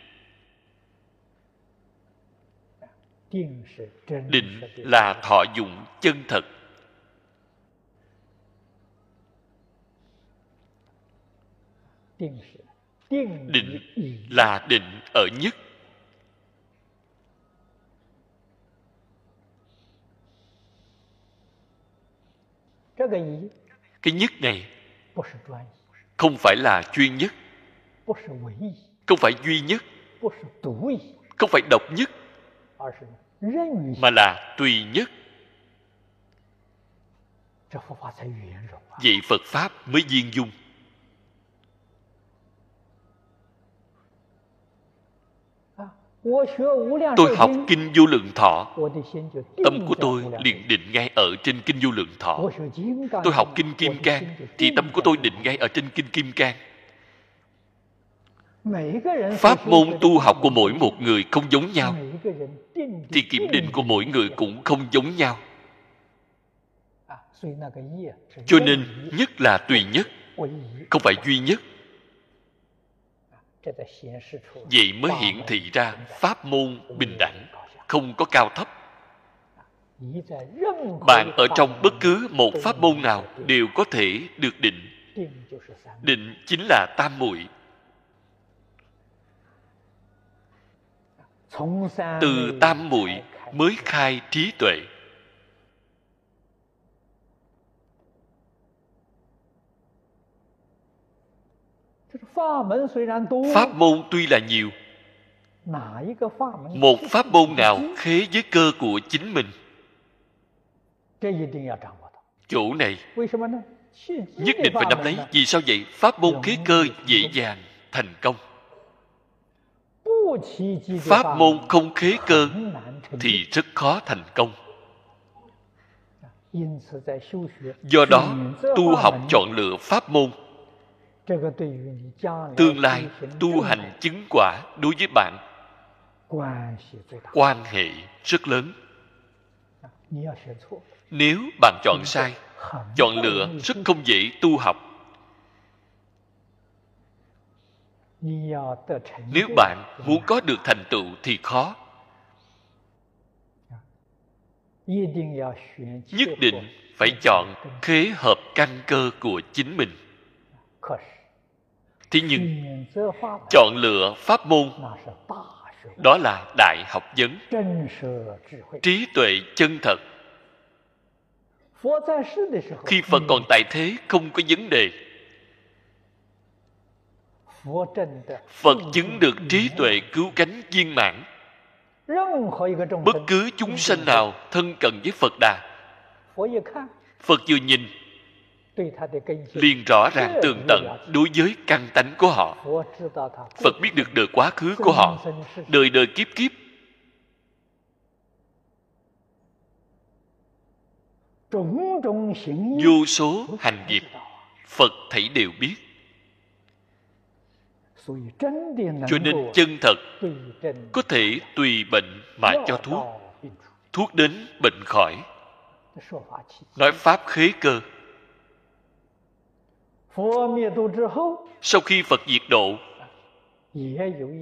Định là thọ dụng chân thật. Định là định ở nhất cái nhất này không phải là chuyên nhất. không phải duy nhất. không phải độc nhất mà là tùy nhất. vậy phật pháp mới viên dung tôi học kinh vô lượng thọ. Tâm của tôi liền định ngay ở trên kinh vô lượng thọ. Tôi học kinh kim cang thì tâm của tôi định ngay ở trên kinh kim cang. Pháp môn tu học của mỗi một người không giống nhau thì kiểm định của mỗi người cũng không giống nhau. Cho nên nhất là tùy nhất không phải duy nhất vậy mới hiển thị ra pháp môn bình đẳng không có cao thấp. Bạn ở trong bất cứ một pháp môn nào đều có thể được định. định chính là tam muội. Từ tam muội mới khai trí tuệ pháp môn tuy là nhiều, một pháp môn nào khế với cơ của chính mình? Chỗ này. Nhất định phải nắm lấy, vì sao vậy? Pháp môn khế cơ dễ dàng, thành công. Pháp môn không khế cơ thì rất khó thành công. Do đó, tu học chọn lựa pháp môn tương lai tu hành chứng quả đối với bạn quan hệ rất lớn. Nếu bạn chọn sai chọn lựa rất không dễ tu học. Nếu bạn muốn có được thành tựu thì khó. Nhất định phải chọn khế hợp căn cơ của chính mình thế nhưng, chọn lựa pháp môn, đó là đại học vấn. Trí tuệ chân thật. Khi phật còn tại thế, không có vấn đề. Phật chứng được trí tuệ cứu cánh viên mãn. Bất cứ chúng sanh nào thân cận với phật đà, phật vừa nhìn liền rõ ràng tường tận đối với căn tánh của họ. phật biết được đời quá khứ của họ. Đời đời kiếp kiếp. Vô số hành nghiệp phật thảy đều biết. Cho nên chân thật có thể tùy bệnh mà cho thuốc. thuốc đến bệnh khỏi. Nói pháp khế cơ sau khi phật diệt độ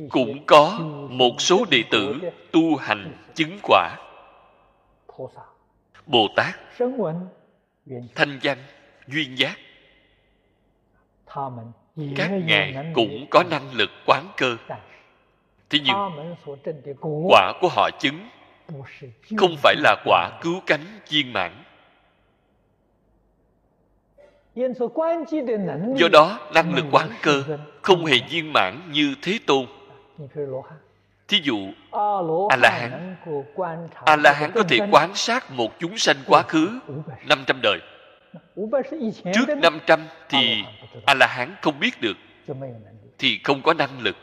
cũng có một số đệ tử tu hành chứng quả. bồ tát thanh văn duyên giác. Các ngài cũng có năng lực quán cơ. Thế nhưng quả của họ chứng không phải là quả cứu cánh viên mãn do đó năng lực quán cơ không hề viên mãn như thế tôn thí dụ a la hán a la hán có thể quan sát một chúng sanh quá khứ 500 đời trước 500 thì a la hán không biết được thì không có năng lực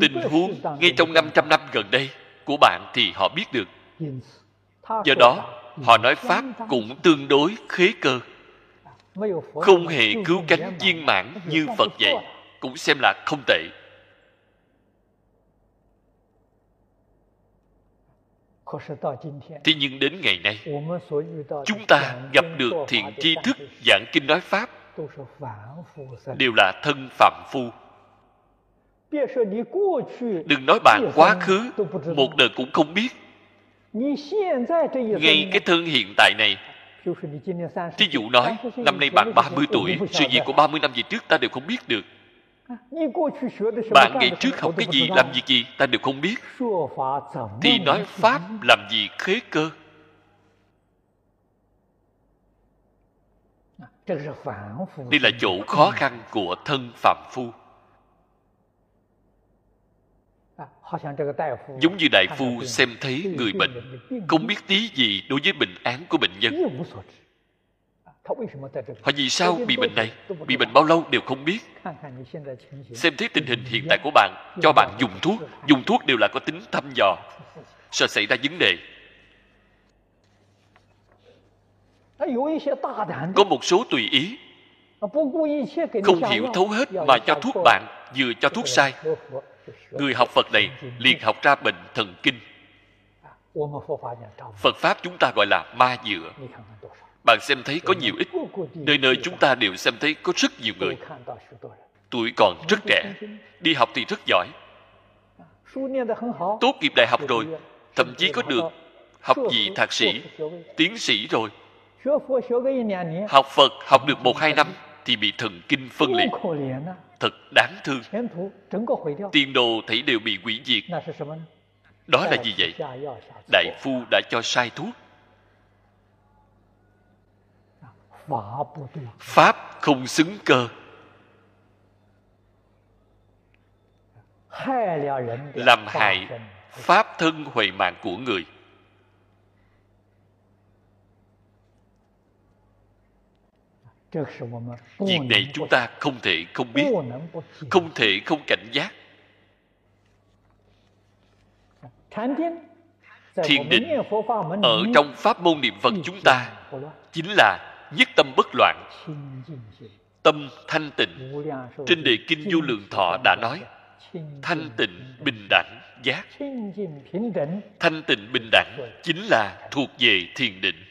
tình huống ngay trong 500 năm gần đây của bạn thì họ biết được do đó họ nói pháp cũng tương đối khế cơ. Không hề cứu cánh viên mãn như phật vậy cũng xem là không tệ. Thế nhưng đến ngày nay, chúng ta gặp được thiện tri thức, giảng kinh nói pháp, đều là thân phạm phu. Đừng nói bạn quá khứ, một đời cũng không biết ngay cái thân hiện tại này Thí dụ nói, năm nay bạn 30 tuổi, sự việc của 30 năm về trước ta đều không biết được. Bạn ngày trước học cái gì, làm gì gì, ta đều không biết. Thì nói Pháp làm gì khế cơ? Đây là chỗ khó khăn của thân phạm phu. Giống như đại phu xem thấy người bệnh không biết tí gì đối với bệnh án của bệnh nhân. Họ vì sao bị bệnh này? Bị bệnh bao lâu đều không biết. Xem thấy tình hình hiện tại của bạn cho bạn dùng thuốc. Dùng thuốc đều là có tính thăm dò. Sợ xảy ra vấn đề. Có một số tùy ý. Không hiểu thấu hết mà cho thuốc bạn vừa cho thuốc sai người học phật này liền học ra bệnh thần kinh. Phật pháp chúng ta gọi là ma dựa. Bạn xem thấy có nhiều ít. Nơi nơi chúng ta đều xem thấy có rất nhiều người. Tuổi còn rất trẻ. Đi học thì rất giỏi. Tốt nghiệp đại học rồi, thậm chí có được học vị thạc sĩ, tiến sĩ rồi. Học phật học được một hai năm thì bị thần kinh phân liệt. Thật đáng thương. tiền đồ thấy đều bị hủy diệt. đó là gì vậy? đại phu đã cho sai thuốc. Pháp không xứng cơ. Làm hại pháp thân huệ mạng của người việc này chúng ta không thể không biết, không thể không cảnh giác. Thiền định ở trong pháp môn niệm phật chúng ta chính là nhất tâm bất loạn, tâm thanh tịnh. Trên đề kinh vô lượng thọ đã nói, thanh tịnh bình đẳng giác. Thanh tịnh bình đẳng chính là thuộc về thiền định.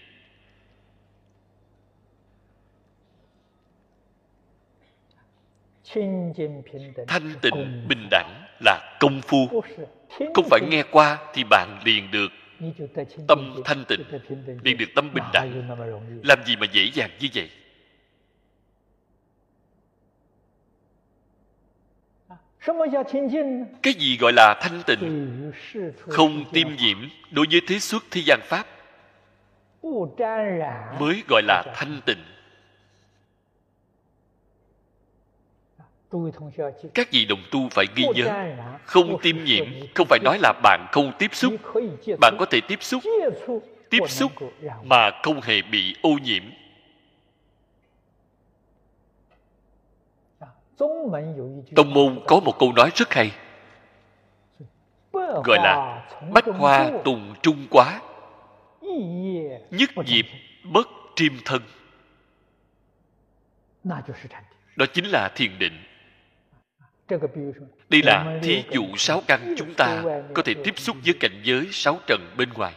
Thanh tịnh bình đẳng là công phu. Không phải nghe qua thì bạn liền được tâm thanh tịnh liền được tâm bình đẳng. Làm gì mà dễ dàng như vậy? Cái gì gọi là thanh tịnh? Không tiêm nhiễm đối với thế xuất thế gian pháp. Mới gọi là thanh tịnh các vị đồng tu phải ghi nhớ không tiêm nhiễm không phải nói là bạn không tiếp xúc. Bạn có thể tiếp xúc. Tiếp xúc mà không hề bị ô nhiễm. Tông môn có một câu nói rất hay. Gọi là bách hoa tùng trung quá. Nhất dịp bất triêm thân. Đó chính là thiền định đây là thí dụ sáu căn chúng ta có thể tiếp xúc với cảnh giới sáu trần bên ngoài.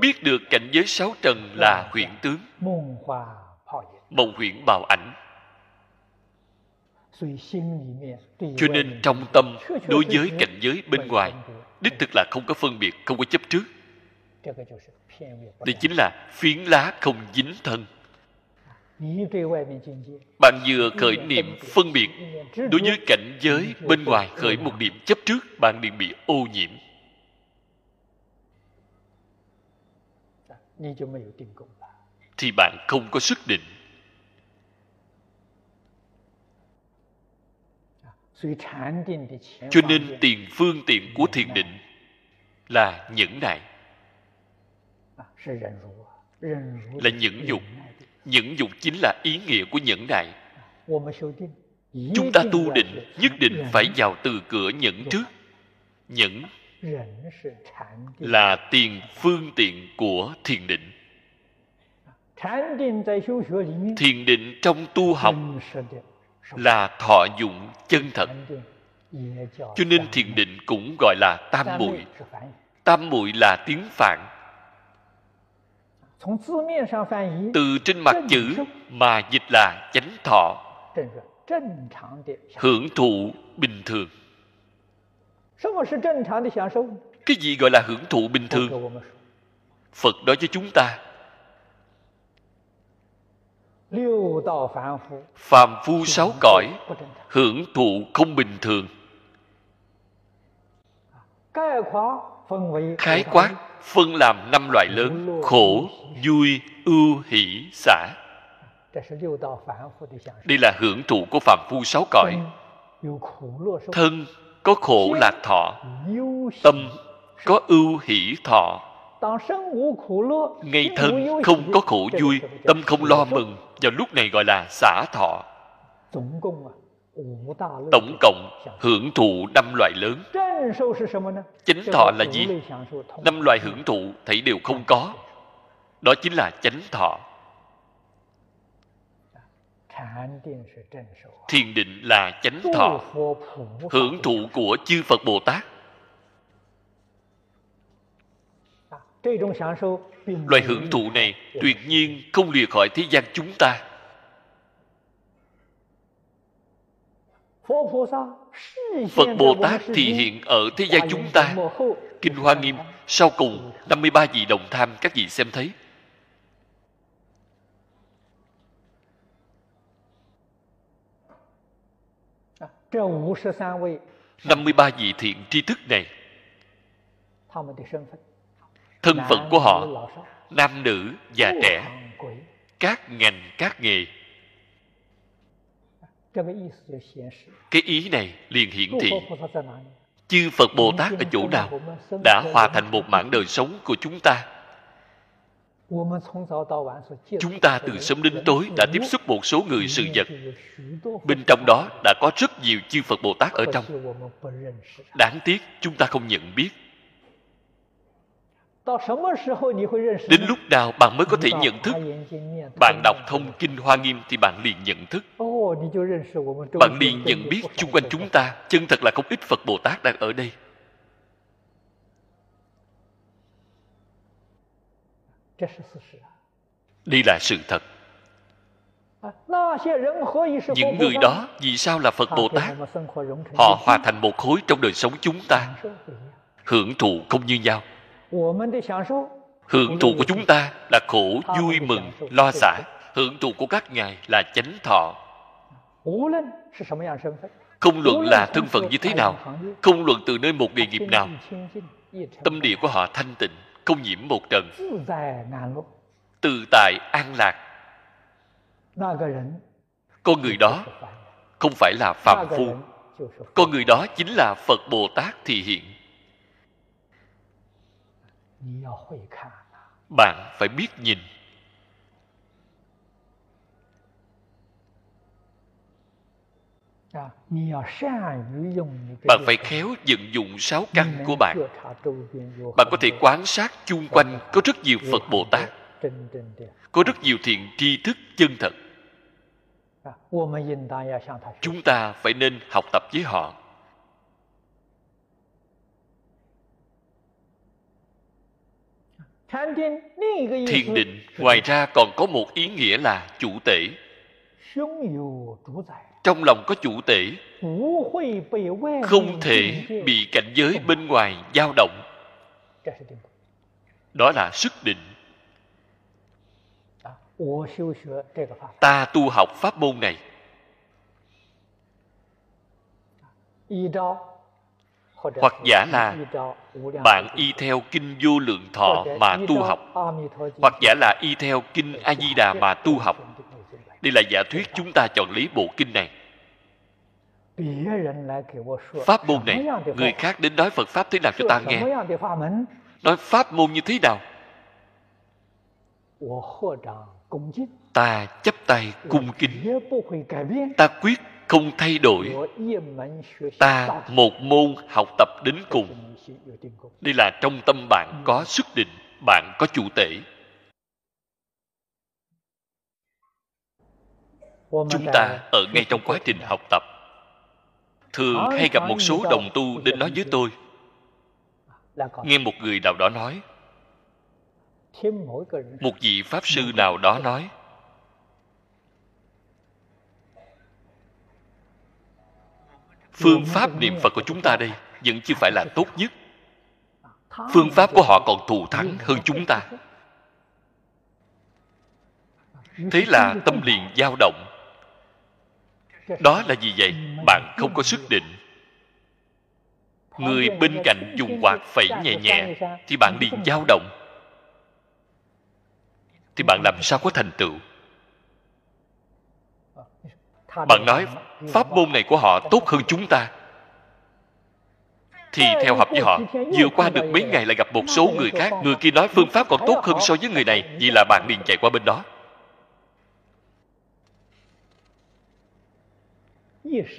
Biết được cảnh giới sáu trần là huyễn tướng. Mộng huyễn bào ảnh. Cho nên trong tâm đối với cảnh giới bên ngoài đích thực là không có phân biệt không có chấp trước. Đây chính là phiến lá không dính thân bạn vừa khởi niệm phân biệt. Đối với cảnh giới bên ngoài khởi một niệm chấp trước, bạn liền bị ô nhiễm. Thì bạn không có sức định. Cho nên tiền phương tiện của thiền định là nhẫn nại, là nhẫn dục nhẫn dục chính là ý nghĩa của nhẫn nại. Chúng ta tu định, nhất định phải vào từ cửa nhẫn trước. Nhẫn là tiền phương tiện của thiền định. Thiền định trong tu học là thọ dụng chân thật. Cho nên thiền định cũng gọi là tam muội. Tam muội là tiếng phạn từ trên mặt chữ mà dịch là chánh thọ. hưởng thụ bình thường. cái gì gọi là hưởng thụ bình thường? phật nói cho chúng ta. phàm phu sáu cõi hưởng thụ không bình thường khái quát phân làm năm loại lớn khổ vui ưu hỷ xả. Đây là hưởng thụ của phạm phu sáu cõi. Thân có khổ lạc thọ tâm có ưu hỷ thọ. Ngay thân không có khổ vui tâm không lo mừng vào lúc này gọi là xả thọ tổng cộng hưởng thụ năm loại lớn. chánh thọ là gì? năm loại hưởng thụ thấy đều không có. đó chính là chánh thọ. thiền định là chánh thọ. hưởng thụ của chư phật bồ tát. loại hưởng thụ này tuyệt nhiên không lìa khỏi thế gian chúng ta Phật Bồ Tát thì hiện ở thế gian chúng ta. Kinh Hoa Nghiêm Sau cùng 53 vị đồng tham các vị xem thấy. Năm mươi ba vị thiện tri thức này. Thân phận của họ nam nữ già trẻ. Các ngành các nghề cái ý này liền hiển thị. Chư phật bồ tát ở chỗ nào đã hòa thành một mảng đời sống của chúng ta? Chúng ta từ sớm đến tối đã tiếp xúc một số người sự vật. bên trong đó đã có rất nhiều chư phật bồ tát ở trong. Đáng tiếc chúng ta không nhận biết đến lúc nào bạn mới có thể nhận thức? bạn đọc thông kinh hoa nghiêm thì bạn liền nhận thức. Bạn liền nhận biết chung quanh chúng ta. Chân thật là không ít phật bồ tát đang ở đây. đây là sự thật. Những người đó vì sao là phật bồ tát? họ hòa thành một khối trong đời sống chúng ta. Hưởng thụ không như nhau Hưởng thụ của chúng ta là khổ, vui, mừng, lo xả. Hưởng thụ của các ngài là chánh thọ. Không luận là thân phận như thế nào, không luận từ nơi một nghề nghiệp nào, tâm địa của họ thanh tịnh, không nhiễm một trần. Tự tại an lạc. Con người đó không phải là phạm phu. Con người đó chính là Phật Bồ Tát thì hiện bạn phải biết nhìn. Bạn phải khéo vận dụng sáu căn của bạn. bạn có thể quan sát chung quanh có rất nhiều phật bồ tát. có rất nhiều thiện tri thức chân thật. À, Chúng ta phải nên học tập với họ. thiên định. ngoài ra còn có một ý nghĩa là chủ tể. Trong lòng có chủ tể. Không thể bị cảnh giới bên ngoài dao động. Đó là sức định. Ta tu học pháp môn này hoặc giả là bạn y theo kinh vô lượng thọ mà tu học, hoặc giả là y theo kinh a di đà mà tu học. Đây là giả thuyết chúng ta chọn lý bộ kinh này. Pháp môn này, người khác đến nói phật pháp thế nào cho ta nghe? Nói pháp môn như thế nào? Ta chấp tay cung kính. Ta quyết không thay đổi. Ta một môn học tập đến cùng. Đây là trong tâm bạn có xuất định, bạn có chủ tể chúng ta ở ngay trong quá trình học tập. Thường hay gặp một số đồng tu đến nói với tôi. Nghe một người nào đó nói, một vị pháp sư nào đó nói phương pháp niệm phật của chúng ta đây vẫn chưa phải là tốt nhất. Phương pháp của họ còn thù thắng hơn chúng ta. Thế là tâm liền dao động. Đó là gì vậy bạn không có sức định. Người bên cạnh dùng quạt phẩy nhẹ nhẹ thì bạn liền dao động. Thì bạn làm sao có thành tựu? bạn nói pháp môn này của họ tốt hơn chúng ta. Thì theo học với họ, vừa qua được mấy ngày lại gặp một số người khác. Người kia nói phương pháp còn tốt hơn so với người này, vì là bạn liền chạy qua bên đó.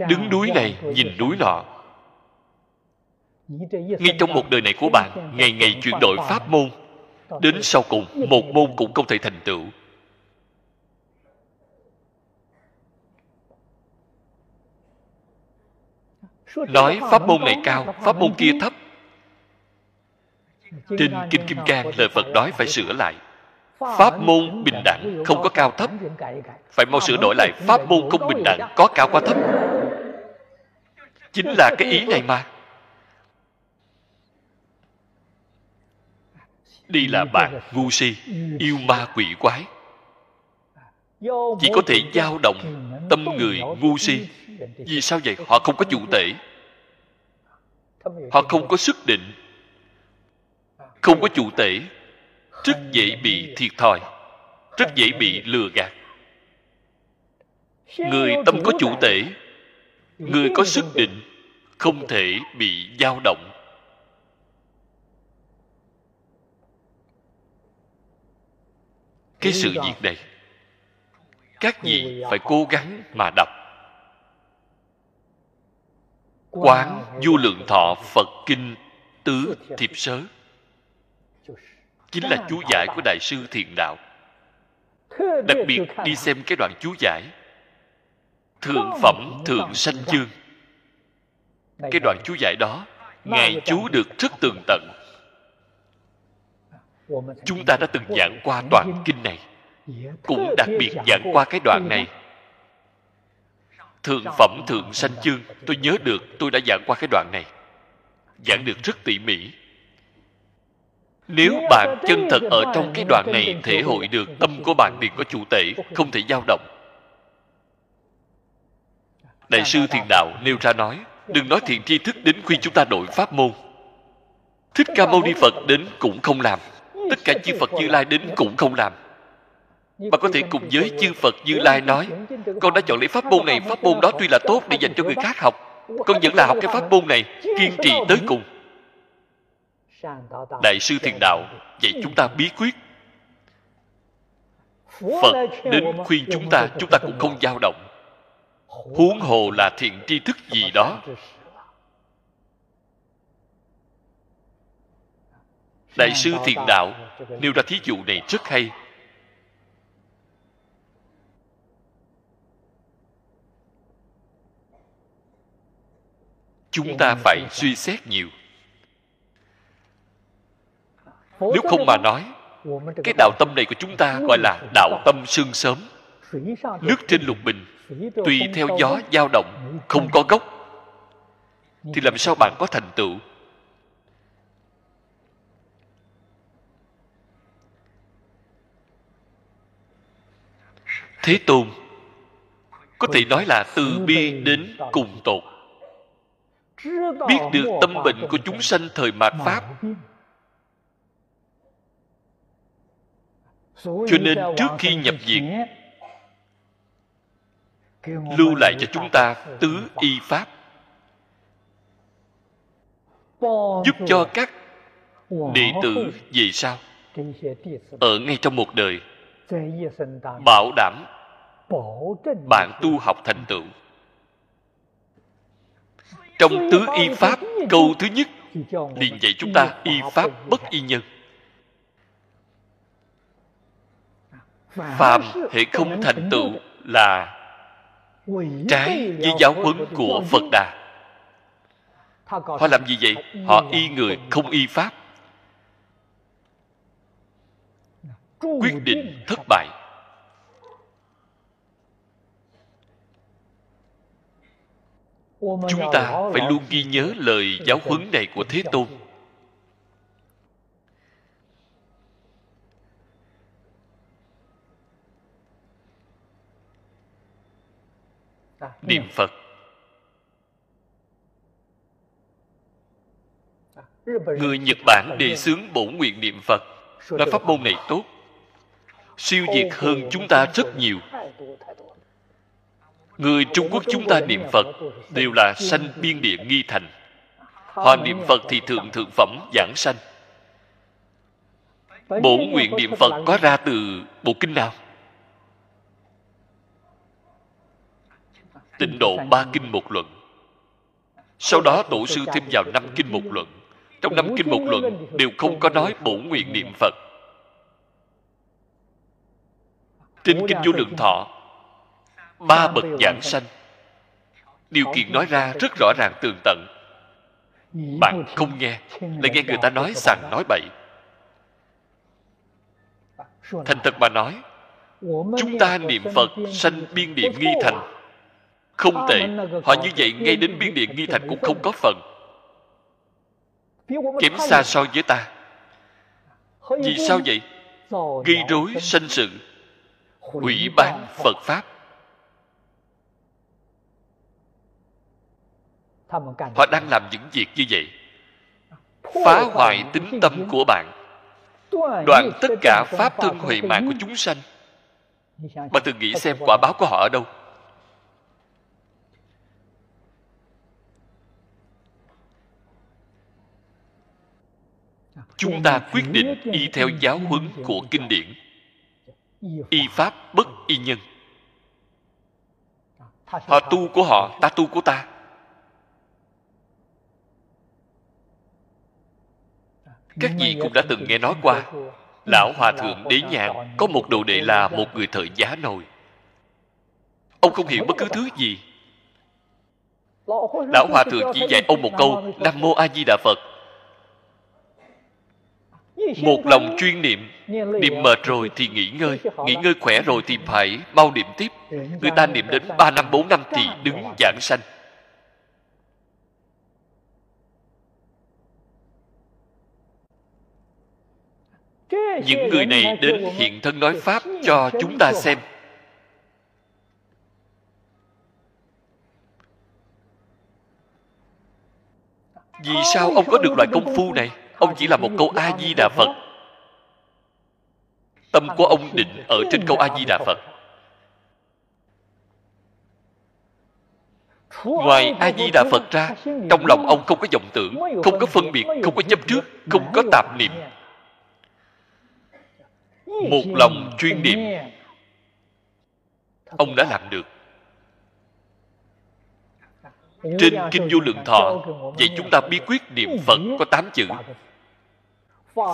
Đứng núi này, nhìn núi nọ ngay trong một đời này của bạn, ngày ngày chuyển đổi pháp môn, đến sau cùng, một môn cũng không thể thành tựu. nói pháp môn này cao, pháp môn kia thấp. Trên kinh kim cang, lời phật nói phải sửa lại. Pháp môn bình đẳng không có cao thấp. Phải mau sửa đổi lại, pháp môn không bình đẳng có cao quá thấp. Chính là cái ý này mà. Đi là bạn ngu si, yêu ma quỷ quái. Chỉ có thể dao động tâm người ngu si vì sao vậy? Họ không có chủ tể. Họ không có sức định. Không có chủ tể. Rất dễ bị thiệt thòi. Rất dễ bị lừa gạt. Người tâm có chủ tể. Người có sức định. Không thể bị dao động. Cái sự việc này, các vị phải cố gắng mà đọc quán vô lượng thọ phật kinh tứ thiệp sớ. Chính là chú giải của đại sư thiện đạo. Đặc biệt đi xem cái đoạn chú giải. Thượng phẩm thượng sanh dương. cái đoạn chú giải đó, ngài chú được rất tường tận. Chúng ta đã từng giảng qua đoạn kinh này. Cũng đặc biệt giảng qua cái đoạn này thượng phẩm thượng sanh chương. Tôi nhớ được, tôi đã giảng qua cái đoạn này. Giảng được rất tỉ mỉ. Nếu bạn chân thật ở trong cái đoạn này thể hội được, tâm của bạn liền có chủ tể, không thể dao động. Đại sư thiền đạo nêu ra nói, đừng nói thiện tri thức đến khuyên chúng ta đổi pháp môn. Thích ca mâu ni phật đến cũng không làm. Tất cả chư phật như lai đến cũng không làm mà có thể cùng với chư phật như lai nói con đã chọn lấy pháp môn này pháp môn đó tuy là tốt để dành cho người khác học. Con vẫn là học cái pháp môn này kiên trì tới cùng. Đại sư thiền đạo dạy chúng ta bí quyết. Phật đến khuyên chúng ta chúng ta cũng không dao động. Huống hồ là thiện tri thức gì đó. đại sư thiền đạo nêu ra thí dụ này rất hay chúng ta phải suy xét nhiều. Nếu không mà nói cái đạo tâm này của chúng ta gọi là đạo tâm sương sớm. Nước trên lục bình tùy theo gió dao động không có gốc. Thì làm sao bạn có thành tựu? Thế tôn có thể nói là từ bi đến cùng tột biết được tâm bệnh của chúng sanh thời mạt pháp. cho nên trước khi nhập viện lưu lại cho chúng ta tứ y pháp. Giúp cho các đệ tử về sau. Ở ngay trong một đời bảo đảm bạn tu học thành tựu trong tứ y pháp câu thứ nhất liền dạy chúng ta y pháp bất y nhân. Phàm hệ không thành tựu là trái với giáo huấn của phật đà. Họ làm gì vậy? họ y người không y pháp. Quyết định thất bại chúng ta phải luôn ghi nhớ lời giáo huấn này của thế tôn. Niệm phật. Người nhật bản đề xướng bổ nguyện niệm phật nói pháp môn này tốt. Siêu việt hơn chúng ta rất nhiều người trung quốc chúng ta niệm phật đều là sanh biên địa nghi thành. Họ niệm phật thì thượng thượng phẩm giảng sanh. Bổ nguyện niệm phật có ra từ bộ kinh nào? Tịnh độ ba kinh một luận. Sau đó tổ sư thêm vào năm kinh một luận. Trong năm kinh một luận đều không có nói bổ nguyện niệm phật. Trên kinh vô lượng thọ ba bậc giảng sanh. Điều kiện nói ra rất rõ ràng tường tận. Bạn không nghe lại nghe người ta nói sằng nói bậy. Thành thật mà nói chúng ta niệm phật sanh biên điện nghi thành. Không tệ họ như vậy ngay đến biên điện nghi thành cũng không có phần. Kém xa so với ta. Vì sao vậy? Gây rối sanh sự hủy bán phật pháp họ đang làm những việc như vậy. Phá hoại tính tâm của bạn. Đoạn tất cả pháp thân huệ mạng của chúng sanh. Bạn từng nghĩ xem quả báo của họ ở đâu? Chúng ta quyết định y theo giáo huấn của kinh điển. Y pháp bất y nhân. Họ tu của họ ta tu của ta các vị cũng đã từng nghe nói qua lão hòa thượng đế nhạn có một đồ đệ là một người thợ giá nồi. Ông không hiểu bất cứ thứ gì. Lão hòa thượng chỉ dạy ông một câu nam mô a di đà phật. Một lòng chuyên niệm niệm mệt rồi thì nghỉ ngơi nghỉ ngơi khỏe rồi thì phải mau niệm tiếp. Người ta niệm đến ba năm bốn năm thì đứng giảng sanh những người này đến hiện thân nói pháp cho chúng ta xem. Vì sao ông có được loại công phu này? Ông chỉ là một câu a di đà phật. Tâm của ông định ở trên câu a di đà phật. Ngoài a di đà phật ra, trong lòng ông không có vọng tưởng, không có phân biệt, không có chấp trước, không có tạp niệm một lòng chuyên niệm. Ông đã làm được. Trên kinh vô lượng thọ vậy chúng ta bí quyết niệm phật có tám chữ.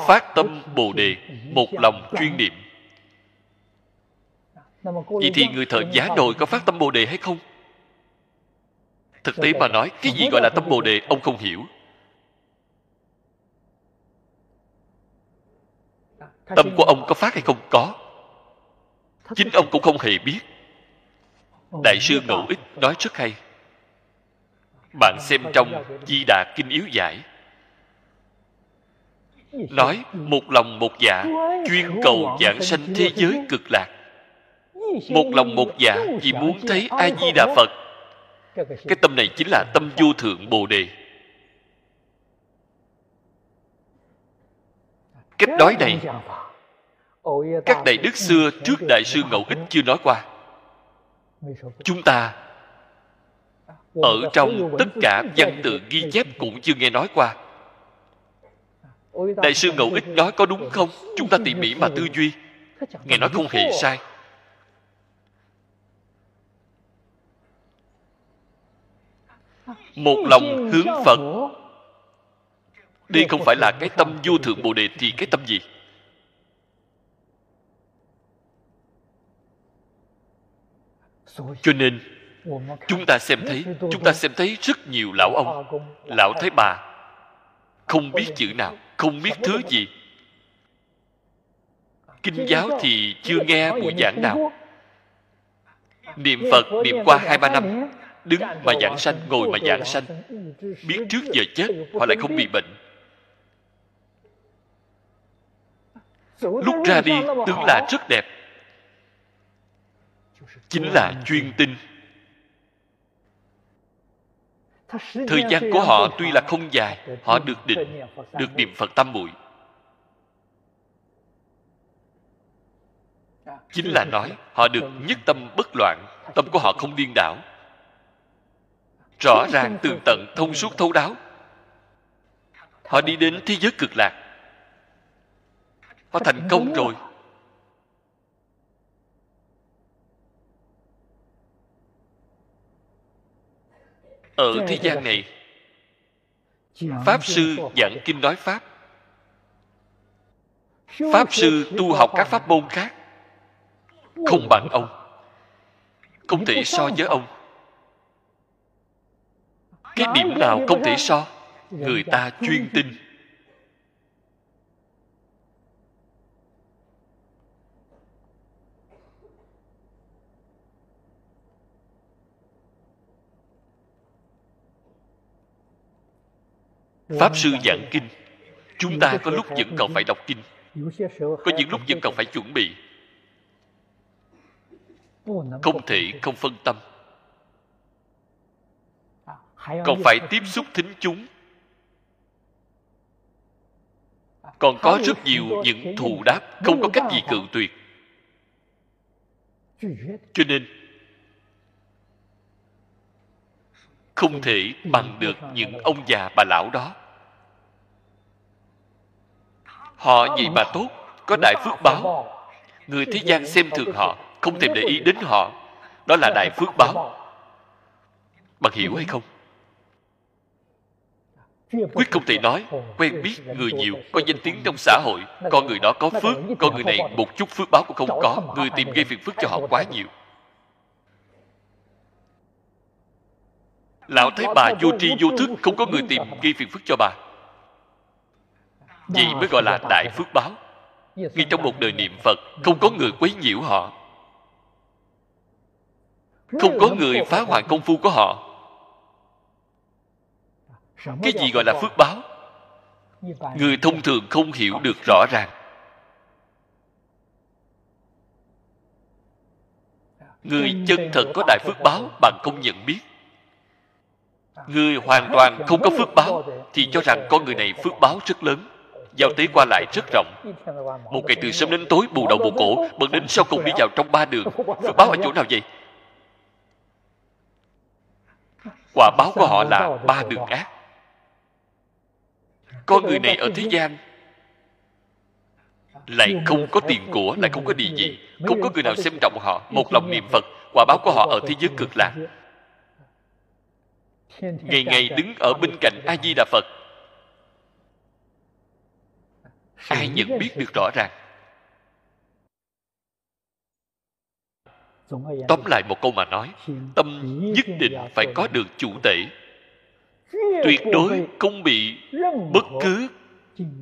Phát tâm bồ đề một lòng chuyên niệm. Vậy thì người thợ giá nồi có phát tâm bồ đề hay không? Thực tế mà nói cái gì gọi là tâm bồ đề ông không hiểu tâm của ông có phát hay không? Có. Chính ông cũng không hề biết. Đại sư ngẫu ích nói rất hay. Bạn xem trong di đà kinh yếu giải. Nói một lòng một dạ chuyên cầu giảng sanh thế giới cực lạc. Một lòng một dạ vì muốn thấy a di đà phật. Cái tâm này chính là tâm vô thượng bồ đề cách nói này, các đại đức xưa trước đại sư ngẫu ích chưa nói qua. Chúng ta ở trong tất cả văn tự ghi chép cũng chưa nghe nói qua. Đại sư ngẫu ích nói có đúng không? Chúng ta tỉ mỉ mà tư duy. Ngài nói không hề sai. Một lòng hướng phật đây không phải là cái tâm vô thượng bồ đề thì cái tâm gì? Cho nên, chúng ta xem thấy, chúng ta xem thấy rất nhiều lão ông, lão thái bà. Không biết chữ nào, không biết thứ gì. Kinh giáo thì chưa nghe buổi giảng nào. Niệm phật, niệm qua hai, ba năm, đứng mà giảng sanh, ngồi mà giảng sanh. Biết trước giờ chết, họ lại không bị bệnh. Lúc ra đi tướng là rất đẹp. Chính là chuyên tinh thời gian của họ tuy là không dài họ được định được niệm phật tam muội. Chính là nói họ được nhất tâm bất loạn tâm của họ không điên đảo. Rõ ràng tường tận thông suốt thấu đáo. Họ đi đến thế giới cực lạc họ thành công rồi. Ở thế gian này pháp sư giảng kinh nói pháp. Pháp sư tu học các pháp môn khác. Không bằng ông. Không thể so với ông. Cái điểm nào không thể so người ta chuyên tin pháp sư giảng kinh. Chúng ta có lúc vẫn còn phải đọc kinh. Có những lúc vẫn còn phải chuẩn bị. Không thể không phân tâm. Còn phải tiếp xúc thính chúng. Còn có rất nhiều những thù đáp, không có cách gì cự tuyệt. Cho nên, không thể bằng được những ông già bà lão đó họ gì mà tốt, có đại phước báo. Người thế gian xem thường họ, không thèm để ý đến họ. Đó là đại phước báo. Bạn hiểu hay không? Quyết không thể nói, quen biết người nhiều, có danh tiếng trong xã hội. Con người đó có phước con người này một chút phước báo cũng không có. Người tìm gây phiền phức cho họ quá nhiều. Lão thấy bà vô tri vô thức, không có người tìm gây phiền phức cho bà vậy mới gọi là đại phước báo. Ngay trong một đời niệm phật, không có người quấy nhiễu họ. Không có người phá hoại công phu của họ. Cái gì gọi là phước báo? Người thông thường không hiểu được rõ ràng. Người chân thật có đại phước báo bằng không nhận biết. Người hoàn toàn không có phước báo thì cho rằng con người này phước báo rất lớn giao tế qua lại rất rộng. Một ngày từ sớm đến tối, bù đầu bù cổ, bận đến sau cùng đi vào trong ba đường. Phật báo ở chỗ nào vậy? Quả báo của họ là ba đường ác. Con người này ở thế gian, lại không có tiền của, lại không có địa vị. Không có người nào xem trọng họ. Một lòng niệm phật, quả báo của họ ở thế giới cực lạc. Ngày ngày đứng ở bên cạnh a di đà phật ai nhận biết được rõ ràng? Tóm lại một câu mà nói tâm nhất định phải có được chủ tể. Tuyệt đối không bị bất cứ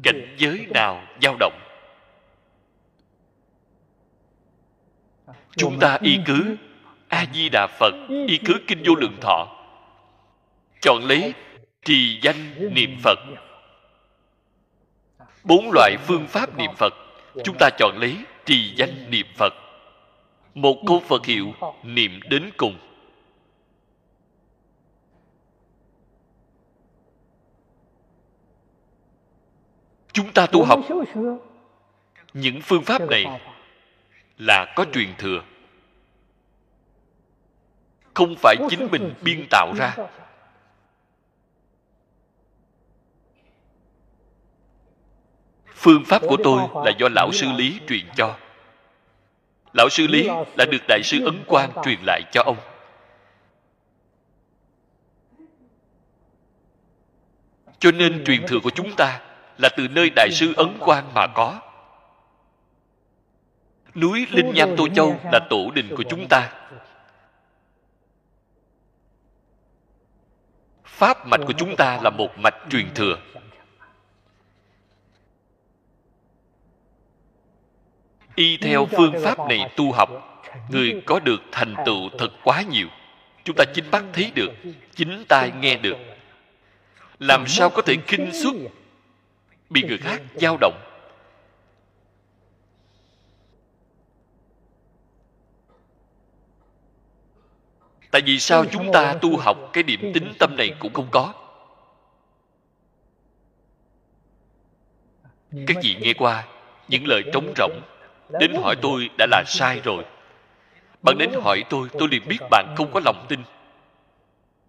cảnh giới nào dao động. Chúng ta y cứ a di đà phật y cứ kinh vô lượng thọ. Chọn lấy trì danh niệm phật bốn loại phương pháp niệm phật. Chúng ta chọn lấy trì danh niệm phật. Một câu phật hiệu niệm đến cùng. Chúng ta tu học. Những phương pháp này là có truyền thừa. Không phải chính mình biên tạo ra. Phương pháp của tôi là do lão sư lý truyền cho. Lão sư lý là được đại sư ấn quang truyền lại cho ông. Cho nên truyền thừa của chúng ta là từ nơi đại sư ấn quang mà có. Núi linh nham tô châu là tổ đình của chúng ta. Pháp mạch của chúng ta là một mạch truyền thừa y theo phương pháp này tu học người có được thành tựu thật quá nhiều. Chúng ta chính mắt thấy được chính tai nghe được. làm sao có thể kinh xuất bị người khác dao động? Tại vì sao chúng ta tu học cái điểm tính tâm này cũng không có. Các vị nghe qua những lời trống rỗng đến hỏi tôi đã là sai rồi. Bạn đến hỏi tôi tôi liền biết bạn không có lòng tin.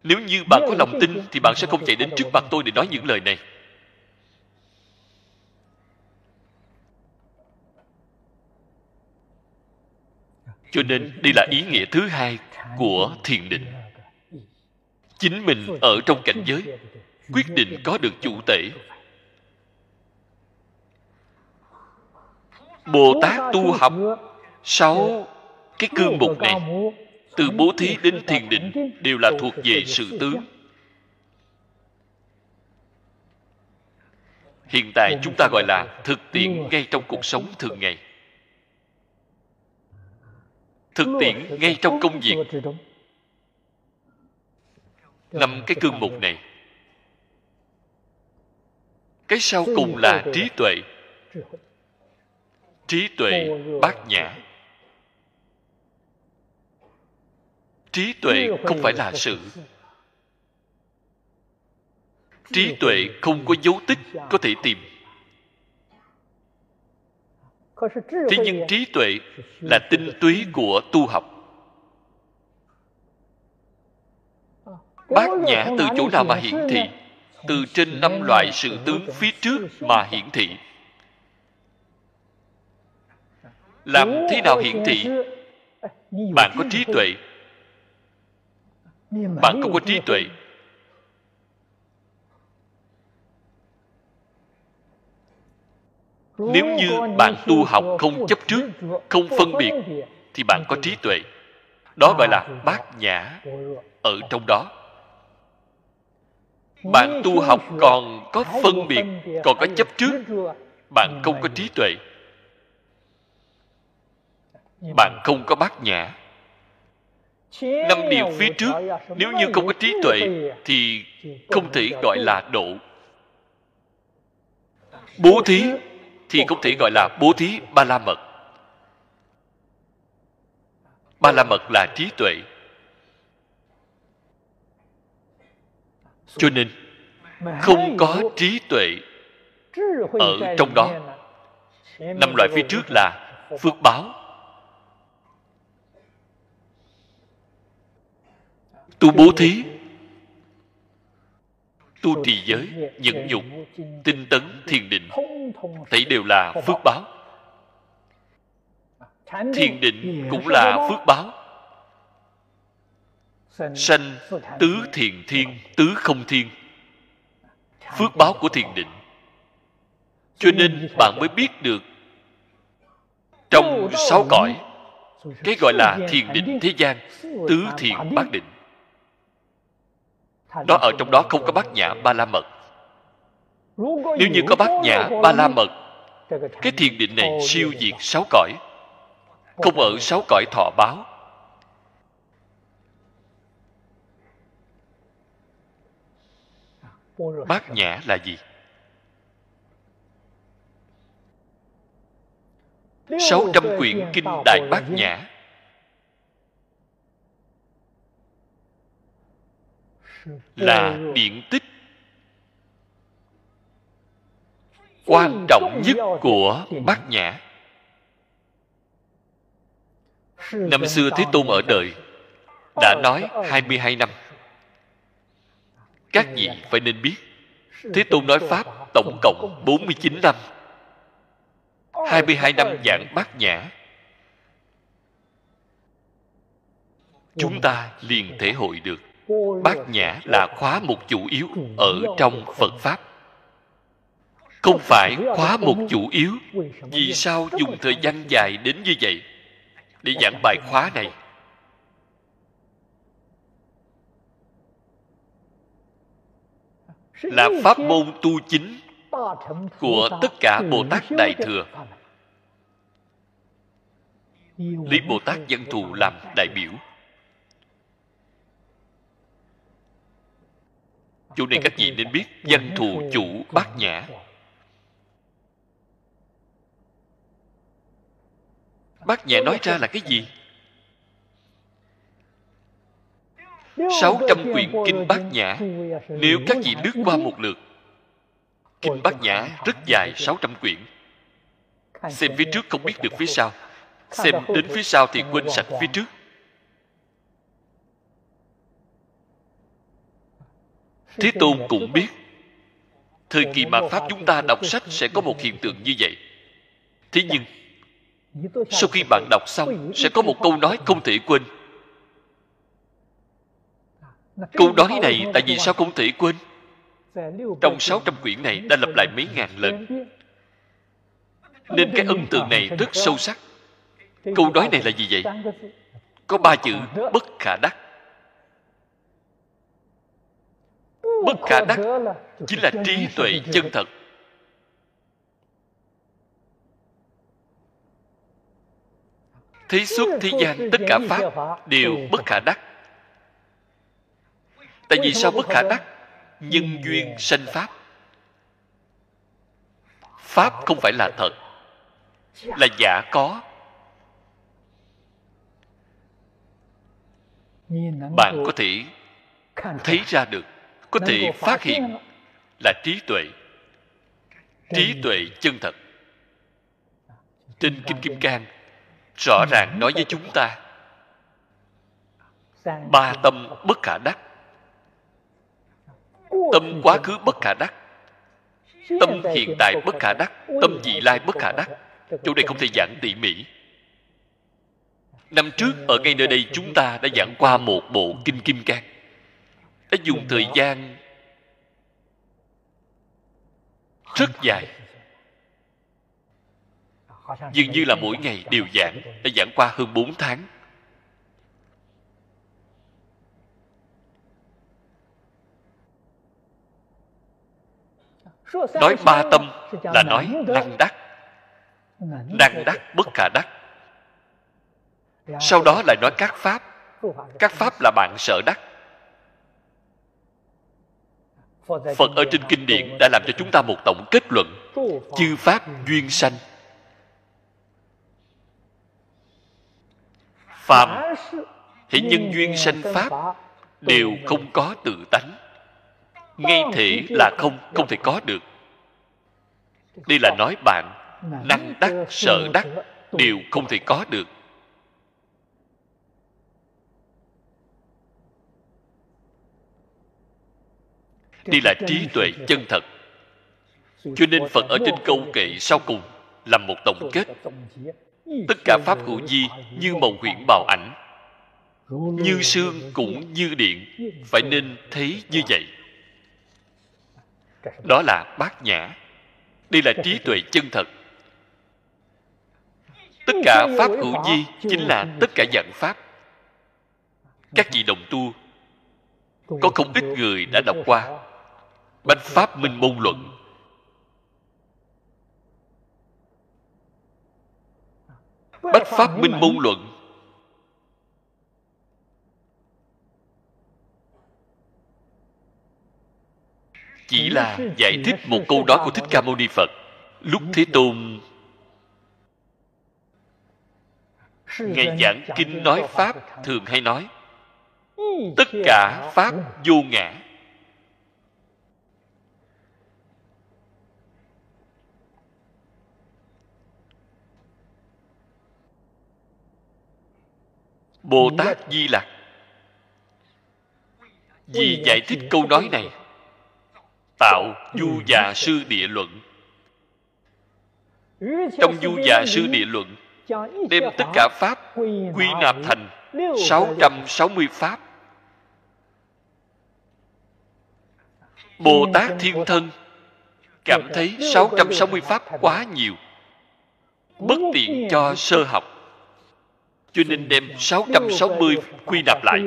Nếu như bạn có lòng tin, thì bạn sẽ không chạy đến trước mặt tôi để nói những lời này. Cho nên đây là ý nghĩa thứ hai của thiền định. Chính mình ở trong cảnh giới, quyết định có được chủ tể. Bồ tát tu học sáu cái cương mục này. Từ bố thí đến thiền định đều là thuộc về sự tướng hiện tại chúng ta gọi là thực tiễn ngay trong cuộc sống thường ngày. Thực tiễn ngay trong công việc. Năm cái cương mục này. Cái sau cùng là trí tuệ trí tuệ bát nhã. Trí tuệ không phải là sự. trí tuệ không có dấu tích có thể tìm. Thế nhưng trí tuệ là tinh túy của tu học. Bát nhã từ chỗ nào mà hiển thị? từ trên năm loại sự tướng phía trước mà hiển thị làm thế nào hiển thị? bạn có trí tuệ. Bạn không có trí tuệ. nếu như bạn tu học không chấp trước không phân biệt thì bạn có trí tuệ. Đó gọi là bát nhã ở trong đó. Bạn tu học còn có phân biệt còn có chấp trước. bạn không có trí tuệ bạn không có bát nhã. năm điều phía trước nếu như không có trí tuệ thì không thể gọi là độ. Bố thí thì không thể gọi là bố thí ba la mật ba la mật là trí tuệ. Cho nên không có trí tuệ ở trong đó. Năm loại phía trước là phước báo tu bố thí. Tu trì giới nhẫn nhục, tinh tấn thiền định. Thấy đều là phước báo. Thiền định cũng là phước báo. Sanh tứ thiền thiên, tứ không thiên. Phước báo của thiền định. Cho nên bạn mới biết được trong sáu cõi, cái gọi là thiền định thế gian, tứ thiền bát định đó ở trong đó không có bát nhã ba la mật nếu như có bát nhã ba la mật cái thiền định này siêu diệt sáu cõi. Không ở sáu cõi thọ báo. Bát nhã là gì? Sáu trăm quyển kinh đại bát nhã là điển tích quan trọng nhất của bát nhã. Năm xưa thế tôn ở đời đã nói 22 năm. Các vị phải nên biết thế tôn nói pháp tổng cộng 49 năm. 22 năm giảng bát nhã. Chúng ta liền thể hội được bát nhã là khóa một chủ yếu ở trong phật pháp. Không phải khóa một chủ yếu, vì sao dùng thời gian dài đến như vậy? Để giảng bài khóa này. Là pháp môn tu chính của tất cả bồ tát đại thừa. Lấy bồ tát dân thù làm đại biểu. Chỗ này các vị nên biết văn thù chủ bát nhã. Bát nhã nói ra là cái gì? Sáu trăm quyển kinh bát nhã. Nếu các vị lướt qua một lượt, kinh bát nhã rất dài sáu trăm quyển. Xem phía trước không biết được phía sau. Xem đến phía sau thì quên sạch phía trước. Thế tôn cũng biết thời kỳ mà pháp chúng ta đọc sách sẽ có một hiện tượng như vậy. Thế nhưng sau khi bạn đọc xong sẽ có một câu nói không thể quên. Câu nói này tại vì sao không thể quên? Trong 600 quyển này đã lặp lại mấy ngàn lần. Nên cái ấn tượng này rất sâu sắc. Câu nói này là gì vậy? Có ba chữ bất khả đắc bất khả đắc chính là trí tuệ chân thật. Thấy suốt thế gian tất cả pháp đều bất khả đắc. Tại vì sao bất khả đắc? nhân duyên sanh pháp. Pháp không phải là thật là giả có. Bạn có thể thấy ra được có thể phát hiện là trí tuệ. Trí tuệ chân thật. Trên kinh kim cang rõ ràng nói với chúng ta. Ba tâm bất khả đắc. Tâm quá khứ bất khả đắc. Tâm hiện tại bất khả đắc tâm vị lai bất khả đắc. chỗ. Này không thể giảng tỉ mỉ. Năm trước ở ngay nơi đây chúng ta đã giảng qua một bộ kinh kim cang đã dùng thời gian rất dài. Dường như là mỗi ngày đều giảng, đã giảng qua hơn 4 tháng. Nói ba tâm là nói năng đắc. Năng đắc bất khả đắc. Sau đó lại nói các pháp. Các pháp là bạn sở đắc phật ở trên kinh điển đã làm cho chúng ta một tổng kết luận, chư pháp duyên sanh. Phàm thì nhân duyên sanh pháp đều không có tự tánh. Ngay thể là không không thể có được. Đây là nói bạn, năng đắc sợ đắc đều không thể có được. Đây là trí tuệ chân thật. Cho nên phật ở trên câu kệ sau cùng làm một tổng kết. Tất cả pháp hữu di như màu huyễn bào ảnh. Như sương cũng như điện, phải nên thấy như vậy. Đó là bát nhã. Đây là trí tuệ chân thật. Tất cả pháp hữu di chính là tất cả dạng pháp. Các vị đồng tu, có không ít người đã đọc qua bách pháp minh môn luận. Bách pháp minh môn luận. Chỉ là giải thích một câu nói của thích ca mâu ni phật. Lúc thế tôn ngài giảng kinh nói pháp thường hay nói tất cả pháp vô ngã bồ tát di lặc. Vì giải thích câu nói này tạo du già sư địa luận. Trong du già sư địa luận đem tất cả pháp quy nạp thành 660 pháp. Bồ Tát Thiên Thân cảm thấy 660 pháp quá nhiều bất tiện cho sơ học cho nên đem 660 quy nạp lại,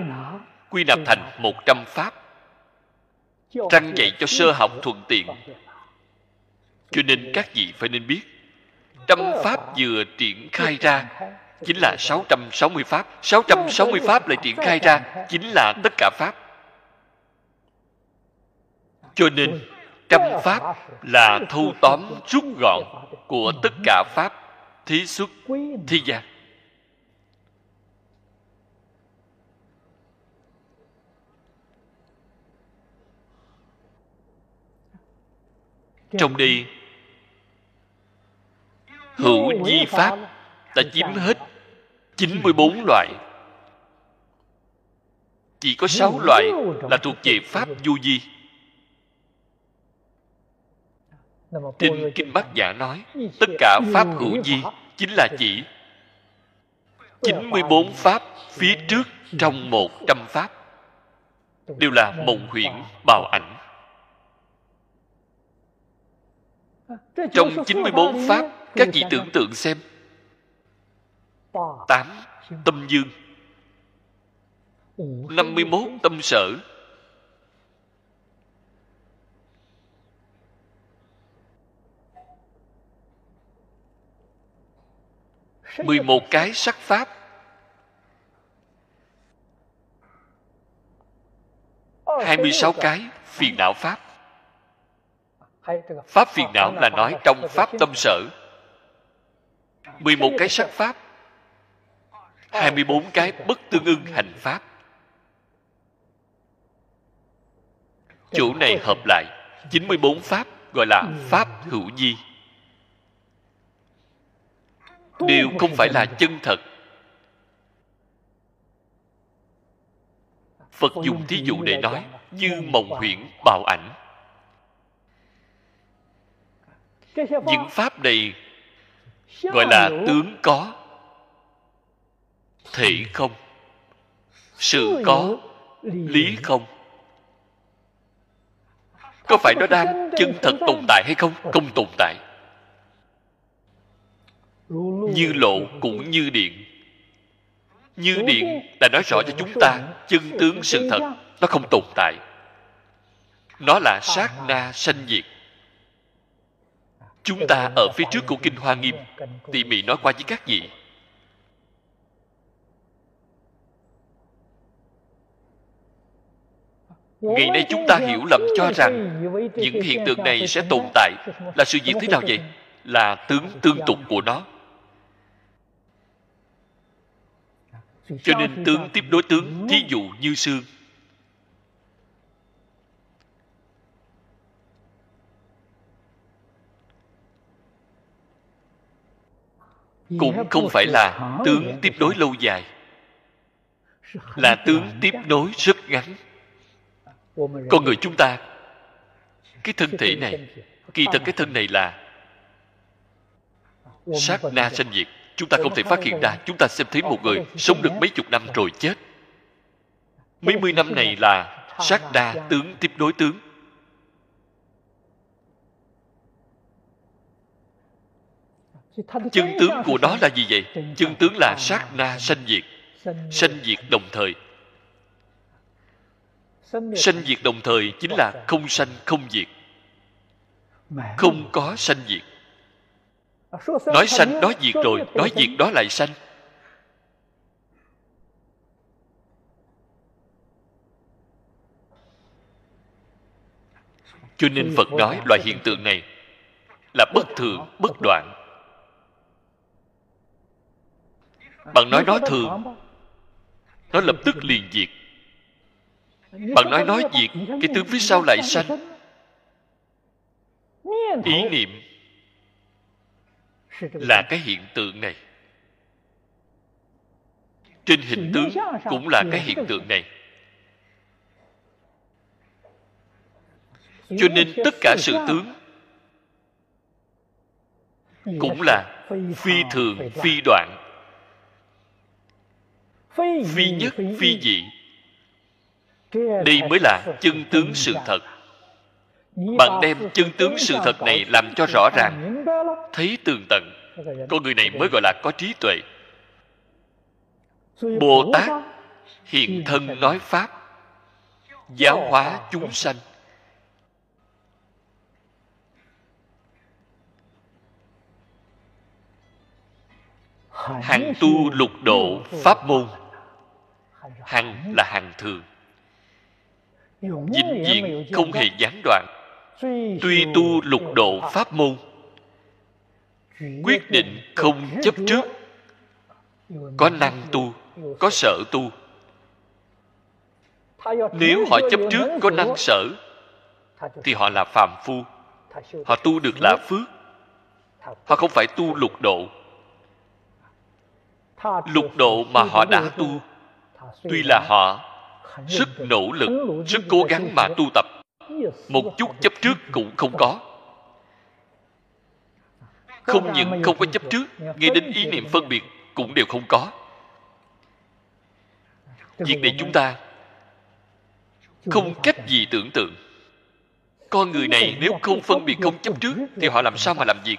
quy nạp thành 100 pháp răng dạy cho sơ học thuận tiện. Cho nên các vị phải nên biết, trăm pháp vừa triển khai ra chính là 660 pháp. 660 pháp lại triển khai ra chính là tất cả pháp. Cho nên trăm pháp là thu tóm rút gọn của tất cả pháp, thí xuất thi gian trong đây hữu di pháp đã chiếm hết 94 loại. Chỉ có 6 loại là thuộc về pháp du di. Trên kinh bát giả nói, tất cả pháp hữu di chính là chỉ. 94 pháp phía trước trong 100 pháp đều là mộng huyễn, bào ảnh trong 94 pháp các vị tưởng tượng xem. Tám tâm dương 51 tâm sở. mười một cái sắc pháp. Hai mươi sáu cái phiền não pháp pháp phiền não là nói trong pháp tâm sở mười một cái sắc pháp. hai mươi bốn cái bất tương ưng hành pháp. Chỗ này hợp lại chín mươi bốn pháp gọi là pháp hữu di. Đều không phải là chân thật. Phật dùng thí dụ để nói như mộng huyễn bạo ảnh những pháp này gọi là tướng có thể không? Sự có lý không? Có phải nó đang chân thật tồn tại hay không? Không tồn tại. Như lộ cũng như điện. Như điện đã nói rõ cho chúng ta chân tướng sự thật nó không tồn tại. Nó là sát na sanh diệt chúng ta ở phía trước của kinh hoa nghiêm, tỉ mỉ nói qua với các vị. Ngày nay chúng ta hiểu lầm cho rằng những hiện tượng này sẽ tồn tại là sự việc thế nào vậy? Là tướng tương tục của nó. Cho nên tướng tiếp đối tướng, thí dụ như xương. Cũng không phải là tướng tiếp nối lâu dài. Là tướng tiếp nối rất ngắn. Con người chúng ta cái thân thể này kỳ thật cái thân này là sát na sanh diệt. chúng ta không thể phát hiện ra. chúng ta xem thấy một người sống được mấy chục năm rồi chết. Mấy mươi năm này là sát đa tướng tiếp nối tướng chân tướng của đó là gì vậy? Chân tướng là sát na sanh diệt sanh diệt. đồng thời. Sanh diệt đồng thời chính là không sanh không diệt. Không có sanh diệt. Nói sanh đó diệt rồi nói diệt đó lại sanh. Cho nên phật nói loại hiện tượng này là bất thường bất đoạn bạn nói nó thường. nó lập tức liền diệt. Bạn nói nói diệt cái tướng phía sau lại sanh. ý niệm là cái hiện tượng này. Trên hình tướng cũng là cái hiện tượng này. cho nên tất cả sự tướng cũng là phi thường phi đoạn phi nhất phi dị đây mới là chân tướng sự thật. Bạn đem chân tướng sự thật này làm cho rõ ràng thấy tường tận. Con người này mới gọi là có trí tuệ. Bồ tát hiện thân nói pháp giáo hóa chúng sanh. Hàng tu lục độ pháp môn hằng là hằng thường. Vĩnh viễn không hề gián đoạn. Tuy tu lục độ pháp môn, quyết định không chấp trước. Có năng tu, có sở tu. Nếu họ chấp trước, có năng sở, thì họ là phàm phu. Họ tu được là phước. Họ không phải tu lục độ. Lục độ mà họ đã tu tuy là họ rất nỗ lực rất cố gắng mà tu tập, một chút chấp trước cũng không có. Không những không có chấp trước, ngay đến ý niệm phân biệt cũng đều không có. Việc này chúng ta không cách gì tưởng tượng. Con người này nếu không phân biệt, không chấp trước thì họ làm sao mà làm việc?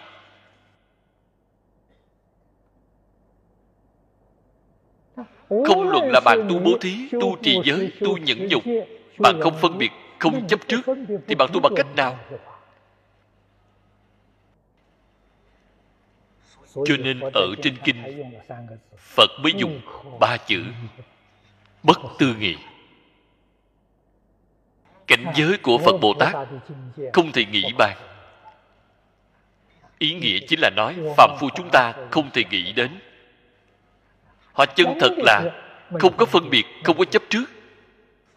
Không luận là bạn tu bố thí tu trì giới tu nhẫn nhục. Bạn không phân biệt không chấp trước thì bạn tu bằng cách nào? Cho nên ở trên kinh phật mới dùng ba chữ bất tư nghị. Cảnh giới của phật bồ tát không thể nghĩ bàn. ý nghĩa chính là nói phạm phu chúng ta không thể nghĩ đến họ chân thật là không có phân biệt không có chấp trước.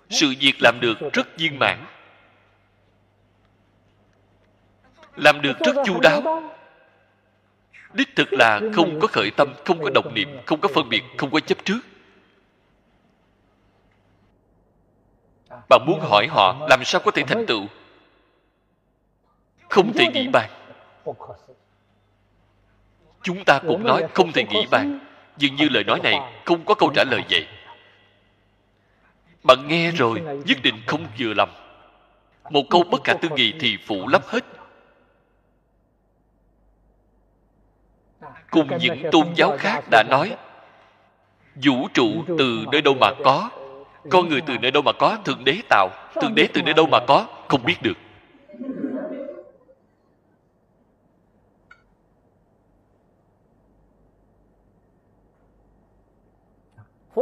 Sự việc làm được rất viên mãn. Làm được rất chu đáo. đích thực là không có khởi tâm không có độc niệm không có phân biệt không có chấp trước. Bạn muốn hỏi họ làm sao có thể thành tựu? Không thể nghĩ bàn. Chúng ta cũng nói không thể nghĩ bàn dường như lời nói này không có câu trả lời vậy. Bạn nghe rồi, nhất định không vừa lòng. Một câu bất khả tư nghị thì phủ lấp hết. Cùng những tôn giáo khác đã nói, vũ trụ từ nơi đâu mà có, con người từ nơi đâu mà có, thượng đế tạo, thượng đế từ nơi đâu mà có, không biết được.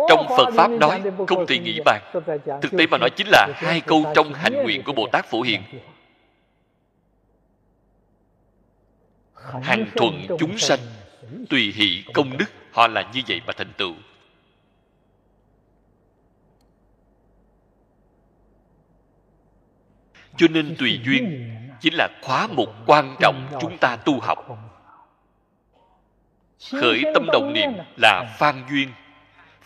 Trong phật pháp nói không thể nghĩ bàn. thực tế mà nói chính là hai câu trong hạnh nguyện của bồ tát phổ hiền. hằng thuận chúng sanh tùy hỷ công đức họ là như vậy mà thành tựu. Cho nên tùy duyên chính là khóa mục quan trọng chúng ta tu học. khởi tâm động niệm là phan duyên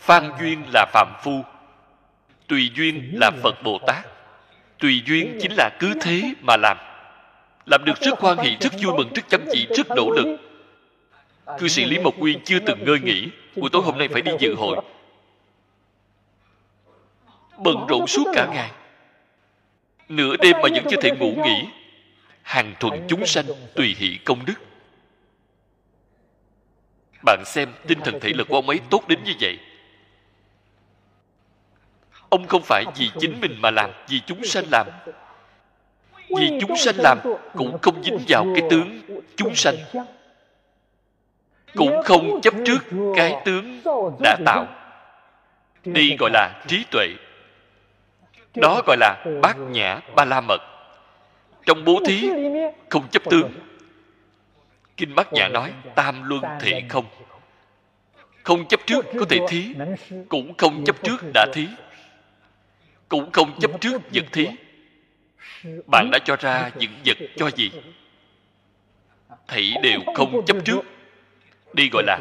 phan duyên là phạm phu. Tùy duyên là phật bồ tát. Tùy duyên chính là cứ thế mà làm. Làm được rất hoan hỷ rất vui mừng rất chăm chỉ rất nỗ lực. cư sĩ lý mộc nguyên chưa từng ngơi nghỉ buổi tối hôm nay phải đi dự hội. Bận rộn suốt cả ngày. Nửa đêm mà vẫn chưa thể ngủ nghỉ hàng thuận chúng sanh tùy hỷ công đức. Bạn xem tinh thần thể lực của ông ấy tốt đến như vậy ông không phải vì chính mình mà làm vì chúng sanh làm. Vì chúng sanh làm cũng không dính vào cái tướng chúng sanh. cũng không chấp trước cái tướng đã tạo. Đây gọi là trí tuệ. Đó gọi là bát nhã ba la mật. Trong bố thí không chấp tướng. kinh bát nhã nói tam luân thể không. không. Chấp trước có thể thí cũng không chấp trước đã thí cũng không chấp trước vật thí bạn đã cho ra những vật cho gì? Thảy đều không chấp trước. đây gọi là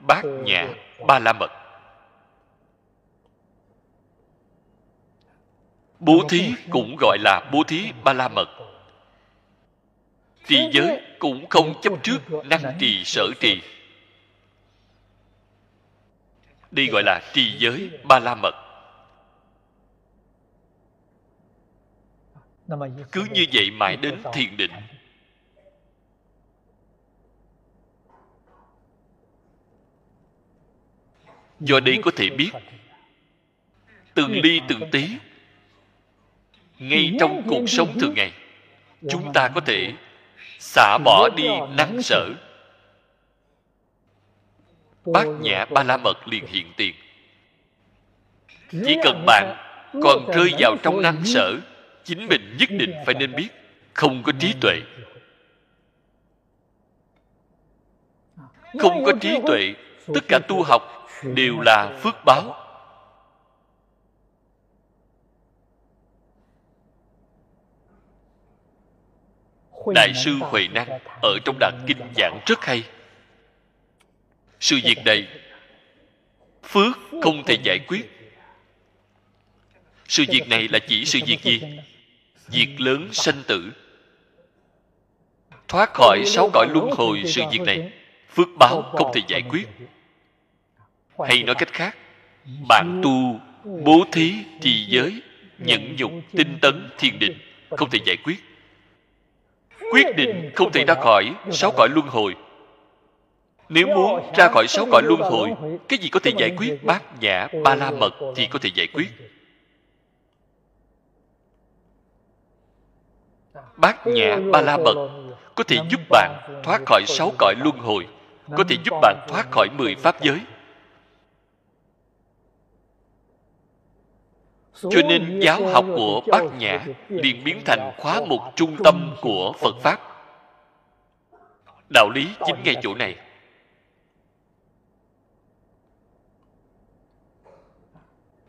bát nhã ba la mật. Bố thí cũng gọi là bố thí ba la mật. trì giới cũng không chấp trước năng trì sở trì. đây gọi là trì giới ba la mật cứ như vậy mãi đến thiền định. Do đây có thể biết, từng ly từng tí, ngay trong cuộc sống thường ngày, chúng ta có thể xả bỏ đi nắng sở. Bát nhã ba la mật liền hiện tiền. Chỉ cần bạn còn rơi vào trong năng sở chính mình nhất định phải nên biết, không có trí tuệ. Không có trí tuệ, tất cả tu học đều là phước báo. Đại sư huệ năng ở trong đàn kinh giảng rất hay. Sự việc này, phước không thể giải quyết. Sự việc này là chỉ sự việc gì? Việc lớn sanh tử. Thoát khỏi sáu cõi luân hồi sự việc này phước báo không thể giải quyết. hay nói cách khác bạn tu bố thí trì giới nhẫn nhục tinh tấn thiền định không thể giải quyết. Quyết định không thể ra khỏi sáu cõi luân hồi. Nếu muốn ra khỏi sáu cõi luân hồi cái gì có thể giải quyết? bát nhã ba la mật thì có thể giải quyết bát nhã ba la mật có thể giúp bạn thoát khỏi sáu cõi luân hồi, có thể giúp bạn thoát khỏi mười pháp giới. Cho nên giáo học của bát nhã liền biến thành khóa một trung tâm của phật pháp. Đạo lý chính ngay chỗ này.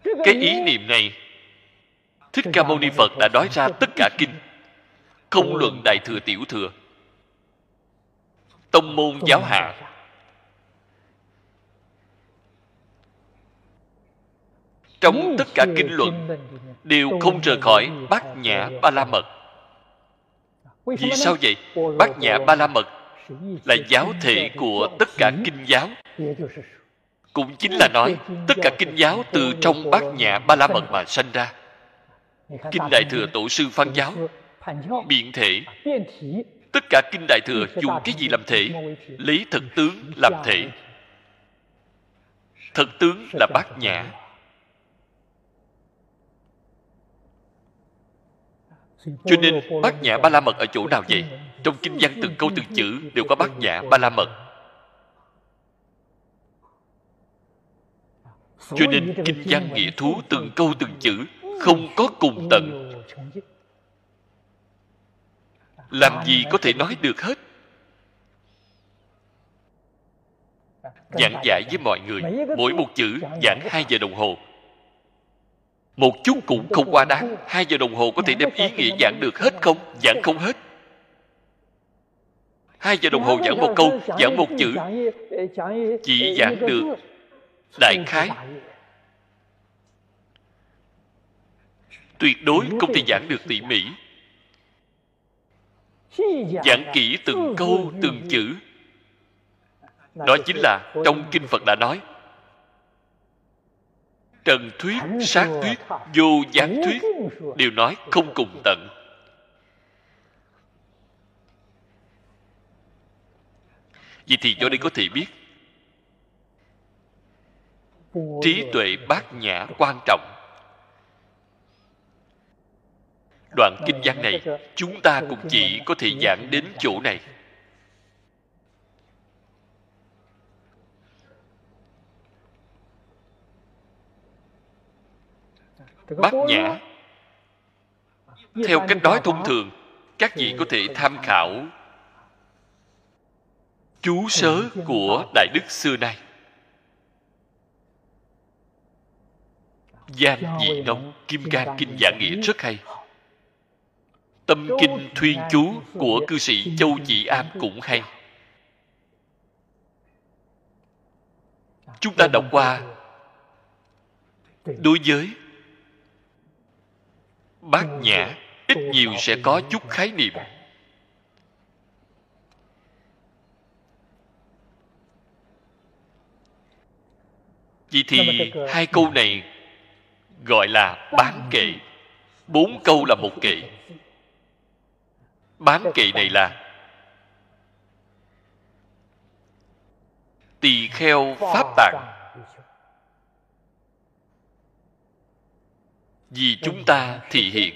Cái ý niệm này, thích ca mâu ni phật đã nói ra tất cả kinh không luận đại thừa tiểu thừa. Tông môn giáo hạ. trong tất cả kinh luận đều không rời khỏi bát nhã ba la mật. Vì sao vậy? Bát nhã ba la mật là giáo thể của tất cả kinh giáo. Cũng chính là nói tất cả kinh giáo từ trong bát nhã ba la mật mà sanh ra. Kinh đại thừa tổ sư phan giáo biện thể tất cả kinh đại thừa dùng cái gì làm thể lấy thực tướng làm thể thực tướng là bát nhã cho nên bát nhã ba la mật ở chỗ nào vậy trong kinh văn từng câu từng chữ đều có bát nhã ba la mật cho nên kinh văn nghĩa thú từng câu từng chữ không có cùng tận làm gì có thể nói được hết? Giảng giải với mọi người, mỗi một chữ giảng hai giờ đồng hồ. Một chút cũng không quá đáng hai giờ đồng hồ có thể đem ý nghĩa giảng được hết không? Giảng không hết. Hai giờ đồng hồ giảng một câu, giảng một chữ. Chỉ giảng được đại khái. Tuyệt đối không thể giảng được tỉ mỉ giảng kỹ từng câu, từng chữ. Đó chính là trong kinh phật đã nói. Trần thuyết, sát thuyết, vô gián thuyết đều nói không cùng tận. Vậy thì do đây có thể biết, trí tuệ bát nhã quan trọng. Đoạn kinh văn này chúng ta cũng chỉ có thể giảng đến chỗ này. Bát nhã. Theo cách nói thông thường các vị có thể tham khảo chú sớ của đại đức xưa nay. Giang dị nông kim cang kinh giảng nghĩa rất hay tâm kinh thuyên chú của cư sĩ châu chỉ an cũng hay. chúng ta đọc qua. Đối với bát nhã ít nhiều sẽ có chút khái niệm. Vì thì hai câu này gọi là bán kệ. Bốn câu là một kệ bán kệ này là tỳ kheo pháp tạng. Vì chúng ta thị hiện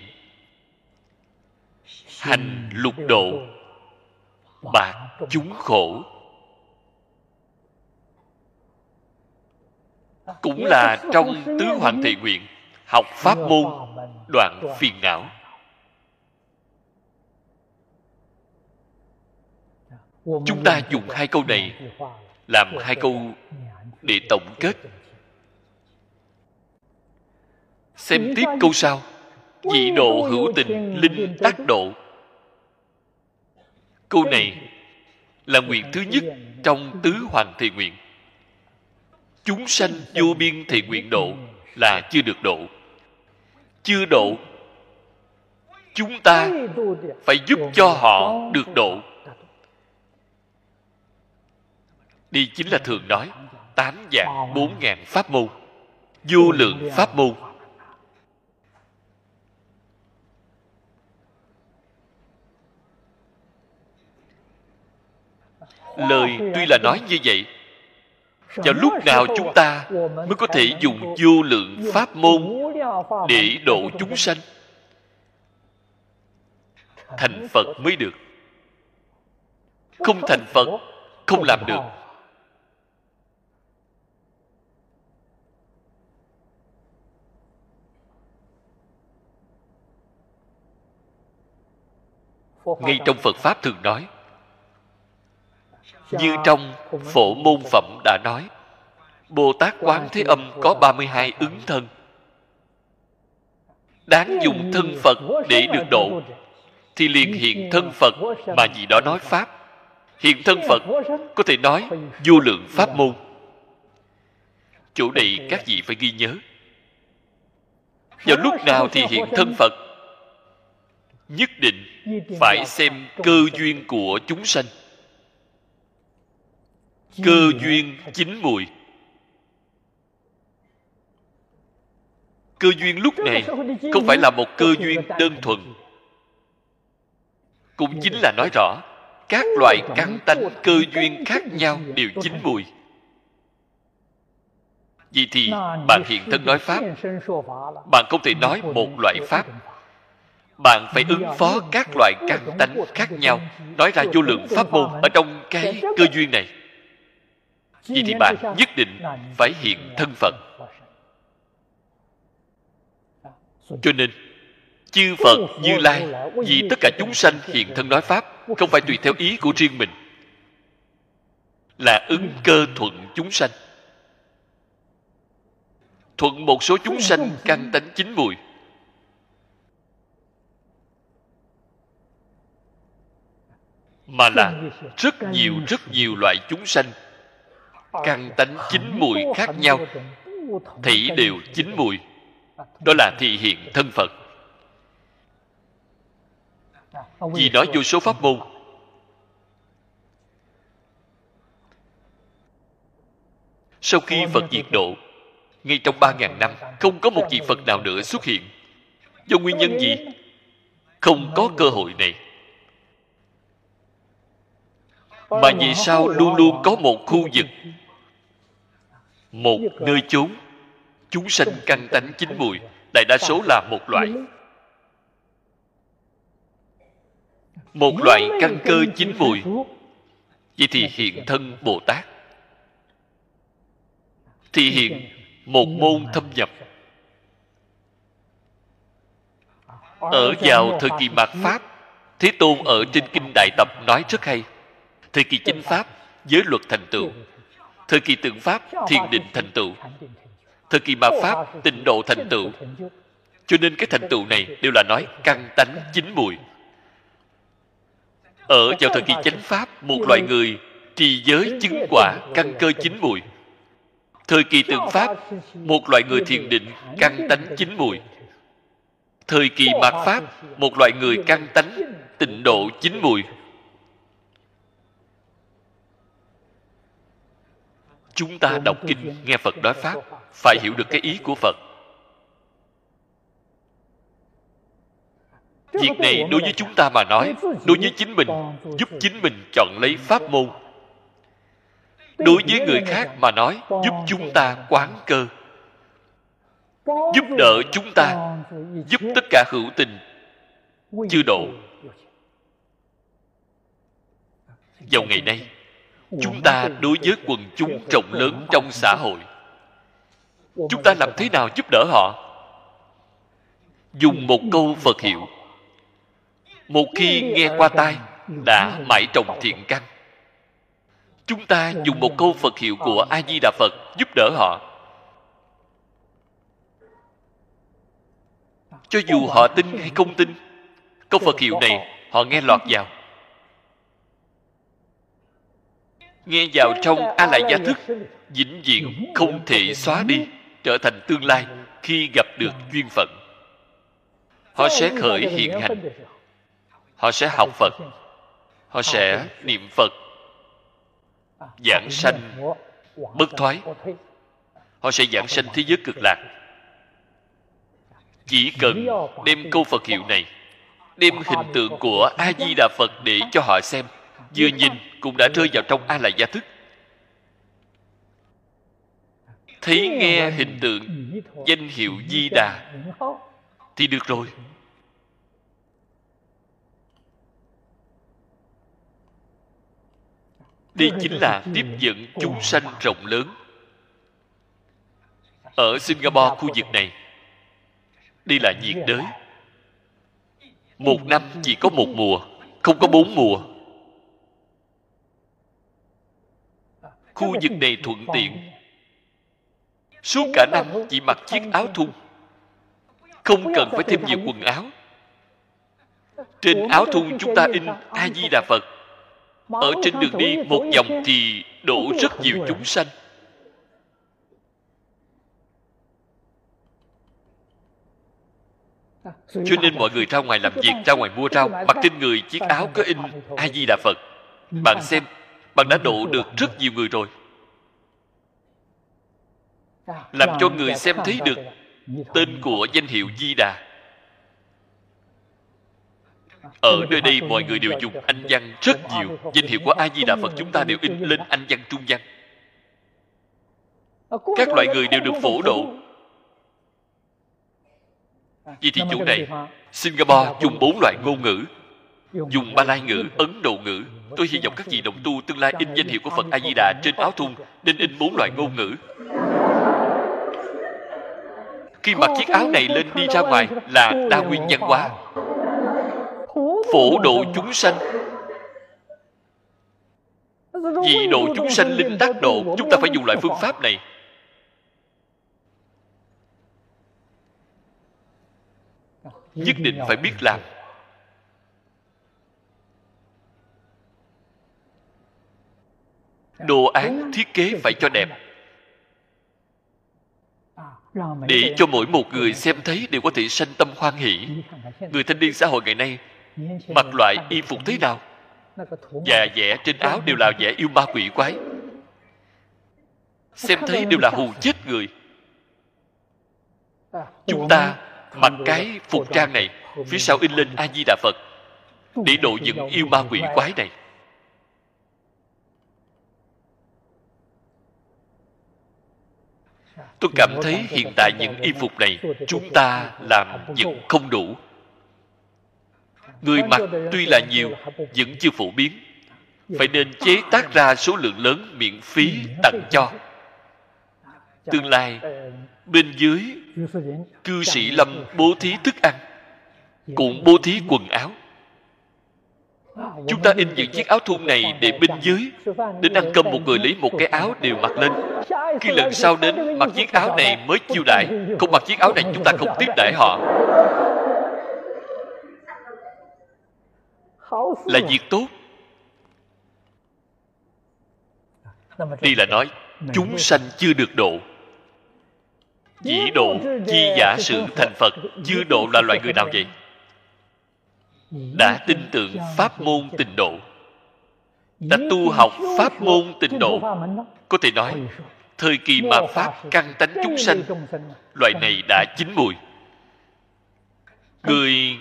hành lục độ bạc chúng khổ. Cũng là trong tứ hoàng thị nguyện, học pháp môn đoạn phiền não. Chúng ta dùng hai câu này làm hai câu để tổng kết. xem tiếp câu sau. Dị độ hữu tình linh tác độ. Câu này là nguyện thứ nhất trong tứ hoàng thị nguyện. Chúng sanh vô biên thị nguyện độ là chưa được độ. Chưa độ chúng ta phải giúp cho họ được độ đi chính là thường nói, tám dạng bốn ngàn pháp môn, vô lượng pháp môn. Lời tuy là nói như vậy, vào lúc nào chúng ta mới có thể dùng vô lượng pháp môn để độ chúng sanh? Thành phật mới được. Không thành phật, không làm được. Ngay trong phật pháp thường nói, như trong phổ môn phẩm đã nói bồ tát quán thế âm có 32 ứng thân. Đáng dùng thân phật để được độ, thì liền hiện thân phật mà gì đó nói pháp. Hiện thân phật có thể nói vô lượng pháp môn. Chỗ này các vị phải ghi nhớ. Vào lúc nào thì hiện thân phật, nhất định phải xem cơ duyên của chúng sanh. Cơ duyên chín mùi. Cơ duyên lúc này không phải là một cơ duyên đơn thuần. Cũng chính là nói rõ, các loại căn tánh cơ duyên khác nhau đều chín mùi. Vì thì bạn hiện thân nói pháp. Bạn không thể nói một loại pháp bạn phải ứng phó các loại căn tánh khác nhau. nói ra vô lượng pháp môn ở trong cái cơ duyên này. Vì thì bạn nhất định phải hiện thân phật cho nên chư phật như lai vì tất cả chúng sanh hiện thân nói pháp không phải tùy theo ý của riêng mình là ứng cơ thuận chúng sanh. Thuận một số chúng sanh căn tánh chín mùi mà là rất nhiều rất nhiều loại chúng sanh. Căn tánh chín mùi khác nhau thảy đều chín mùi. Đó là thị hiện thân phật. Vì nói vô số pháp môn. Sau khi phật diệt độ ngay trong ba ngàn năm không có một vị phật nào nữa xuất hiện. Do nguyên nhân gì? Không có cơ hội này mà vì sao luôn luôn có một khu vực, một nơi chốn, chúng sanh căn tánh chín mùi, đại đa số là một loại. Một loại căn cơ chín mùi. Vậy thì hiện thân bồ tát. Thì hiện một môn thâm nhập. Ở vào thời kỳ mạt pháp, thế tôn ở trên kinh đại tập nói rất hay thời kỳ chánh pháp, giới luật thành tựu. Thời kỳ tượng pháp thiền định thành tựu. Thời kỳ ma pháp, tịnh độ thành tựu. Cho nên cái thành tựu này đều là nói căn tánh, chín mùi. Ở vào thời kỳ chánh pháp, một loại người trì giới chứng quả căn cơ chín mùi. Thời kỳ tượng pháp, một loại người thiền định căn tánh chín mùi. Thời kỳ mạt pháp, một loại người căn tánh, tịnh độ chín mùi. Chúng ta đọc kinh nghe phật nói pháp phải hiểu được cái ý của phật. Việc này đối với chúng ta mà nói đối với chính mình giúp chính mình chọn lấy pháp môn. Đối với người khác mà nói giúp chúng ta quán cơ. Giúp đỡ chúng ta giúp tất cả hữu tình. Chư độ. vào ngày nay chúng ta đối với quần chúng rộng lớn trong xã hội. Chúng ta làm thế nào giúp đỡ họ? Dùng một câu phật hiệu. Một khi nghe qua tai, đã mãi trồng thiện căn. Chúng ta dùng một câu phật hiệu của a di đà phật giúp đỡ họ. Cho dù họ tin hay không tin, câu phật hiệu này họ nghe lọt vào. Nghe vào trong a lại gia thức vĩnh viễn không thể xóa đi trở thành tương lai khi gặp được duyên phận. Họ sẽ khởi hiện hành. họ sẽ học phật. Họ sẽ niệm phật. Giảng sanh bất thoái. Họ sẽ giảng sanh thế giới cực lạc. Chỉ cần đem câu phật hiệu này đem hình tượng của a di đà phật để cho họ xem vừa nhìn cũng đã rơi vào trong a la gia thức. Thấy nghe hình tượng danh hiệu di đà thì được rồi. Đây chính là tiếp dẫn chúng sanh rộng lớn. Ở singapore khu vực này đây là nhiệt đới. Một năm chỉ có một mùa không có bốn mùa khu vực này thuận tiện. suốt cả năm chỉ mặc chiếc áo thun. Không cần phải thêm nhiều quần áo. Trên áo thun chúng ta in a di đà phật. Ở trên đường đi một vòng thì đổ rất nhiều chúng sanh. Cho nên mọi người ra ngoài làm việc ra ngoài mua rau. mặc trên người chiếc áo có in a di đà phật. Bạn xem bạn đã độ được rất nhiều người rồi. Làm cho người xem thấy được tên của danh hiệu di đà. Ở nơi đây mọi người đều dùng anh văn rất nhiều. Danh hiệu của a di đà phật chúng ta đều in lên anh văn trung văn. Các loại người đều được phổ độ. Vì thì chỗ này, singapore dùng bốn loại ngôn ngữ, dùng ba lai ngữ, ấn độ ngữ tôi hy vọng các vị đồng tu tương lai in danh hiệu của phật a di đà trên áo thun nên in bốn loại ngôn ngữ. Khi mặc chiếc áo này lên đi ra ngoài là đa nguyên văn hóa. Phổ độ chúng sanh. Vì độ chúng sanh linh đắc độ, chúng ta phải dùng loại phương pháp này. Nhất định phải biết làm. Đồ án thiết kế phải cho đẹp. Để cho mỗi một người xem thấy đều có thể sanh tâm hoan hỷ. Người thanh niên xã hội ngày nay, mặc loại y phục thế nào? Và vẽ trên áo đều là vẽ yêu ma quỷ quái. Xem thấy đều là hù chết người. Chúng ta mặc cái phục trang này, phía sau in lên a di đà phật, để độ những yêu ma quỷ quái này. Tôi cảm thấy hiện tại những y phục này chúng ta làm vẫn không đủ. Người mặc tuy là nhiều, vẫn chưa phổ biến. Phải nên chế tác ra số lượng lớn miễn phí tặng cho. Tương lai, bên dưới, cư sĩ lâm bố thí thức ăn, cũng bố thí quần áo chúng ta in những chiếc áo thun này để bên dưới, đến ăn cơm một người lấy một cái áo đều mặc lên. Khi lần sau đến, mặc chiếc áo này mới chiêu đại không mặc chiếc áo này, chúng ta không tiếp đãi họ. Là việc tốt. Đi là nói, chúng sanh chưa được độ. Chỉ độ chi giả sự thành phật, chưa độ là loại người nào vậy? Đã tin tưởng pháp môn tịnh độ. Đã tu học pháp môn tịnh độ. Có thể nói, thời kỳ mà pháp căn tánh chúng sanh, loại này đã chín mùi. Người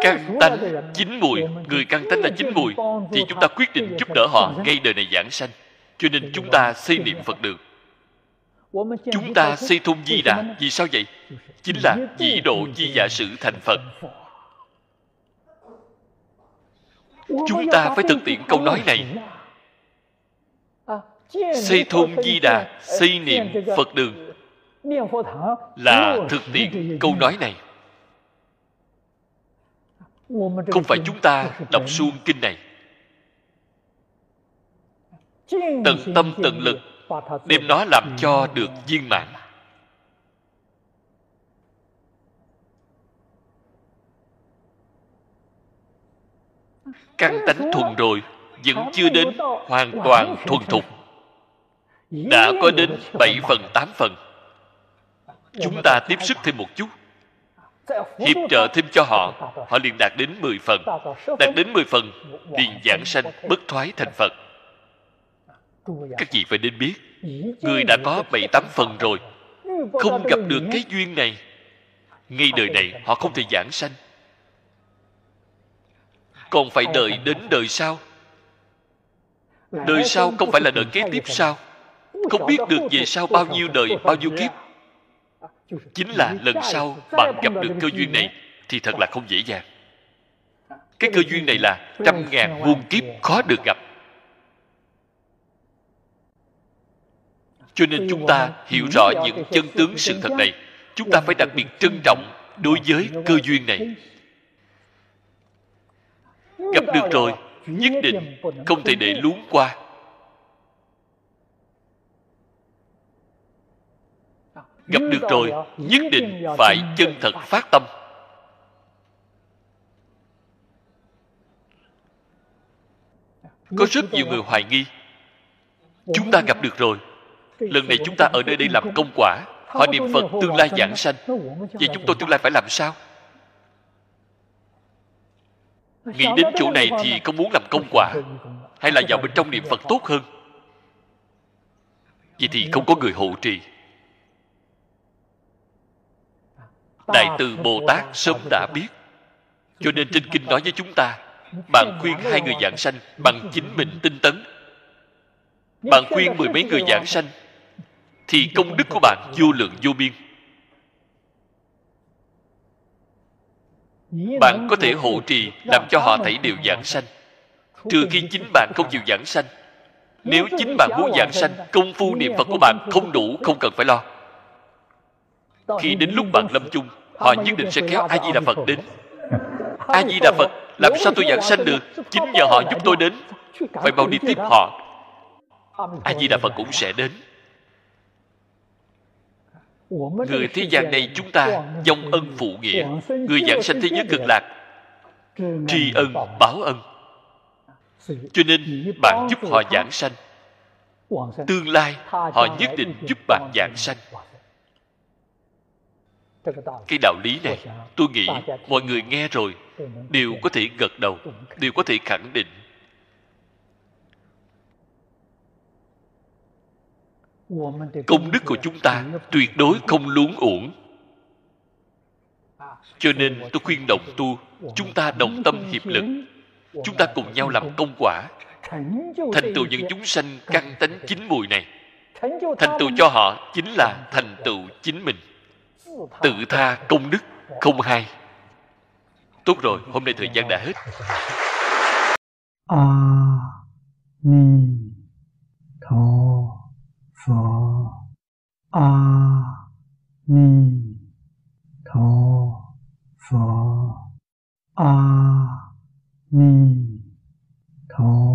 căn tánh chín mùi, người căn tánh là chín mùi, thì chúng ta quyết định giúp đỡ họ ngay đời này giảng sanh. Cho nên chúng ta xây niệm phật được chúng ta xây thôn di đà. Vì sao vậy? Chính là dĩ độ di giả sử thành phật. Chúng ta phải thực tiễn câu nói này. Xây thôn di đà xây niệm phật đường là thực tiễn câu nói này. Không phải chúng ta đọc suông kinh này. Tận tâm tận lực đem nó làm cho được viên mãn. Căn tánh thuần rồi, vẫn chưa đến hoàn toàn thuần thục. Đã có đến bảy phần, tám phần. Chúng ta tiếp sức thêm một chút. Hiệp trợ thêm cho họ họ liền đạt đến mười phần. Đạt đến mười phần, liền giảng sanh bất thoái thành phật các vị phải nên biết? Người đã có bảy tám phần rồi. Không gặp được cái duyên này. Ngay đời này họ không thể giảng sanh. Còn phải đợi đến đời sau. Đời sau không phải là đời kế tiếp sao không biết được về sau bao nhiêu đời bao nhiêu kiếp. Chính là lần sau bạn gặp được cơ duyên này thì thật là không dễ dàng. Cái cơ duyên này là trăm ngàn muôn kiếp khó được gặp cho nên chúng ta hiểu rõ những chân tướng sự thật này. Chúng ta phải đặc biệt trân trọng đối với cơ duyên này. gặp được rồi nhất định không thể để luống qua. Gặp được rồi nhất định phải chân thật phát. tâm. Có rất nhiều người hoài nghi. Chúng ta gặp được rồi lần này chúng ta ở nơi đây làm công quả. Họ niệm phật tương lai giảng sanh. vậy chúng tôi tương lai phải làm sao? Nghĩ đến chỗ này thì không muốn làm công quả hay là vào bên trong niệm phật tốt hơn? Vậy thì không có người hộ trì. Đại từ bồ tát sớm đã biết. Cho nên trên kinh nói với chúng ta bạn khuyên hai người giảng sanh bằng chính mình tinh tấn. Bạn khuyên mười mấy người giảng sanh thì công đức của bạn vô lượng vô biên. Bạn có thể hộ trì làm cho họ thấy đều giảng sanh. Trừ khi chính bạn không chịu giảng sanh. Nếu chính bạn muốn giảng sanh, công phu niệm phật của bạn không đủ, không cần phải lo. Khi đến lúc bạn lâm chung, họ nhất định sẽ kéo a di đà phật đến. A di đà phật, làm sao tôi giảng sanh được? Chính nhờ họ giúp tôi đến. Phải mau đi tiếp họ. A di đà phật cũng sẽ đến người thế gian này chúng ta dòng ân phụ nghĩa. Người giảng sanh thế giới cực lạc, tri ân báo ân. Cho nên bạn giúp họ giảng sanh. Tương lai họ nhất định giúp bạn giảng sanh. Cái đạo lý này, tôi nghĩ mọi người nghe rồi đều có thể gật đầu, đều có thể khẳng định công đức của chúng ta tuyệt đối không luống uổng. Cho nên tôi khuyên đồng tu, chúng ta đồng tâm hiệp lực. Chúng ta cùng nhau làm công quả. Thành tựu những chúng sanh căn tánh chính mùi này. Thành tựu cho họ chính là thành tựu chính mình. Tự tha công đức không hai tốt rồi, hôm nay thời gian đã hết. A ni 佛阿弥陀佛，阿弥陀。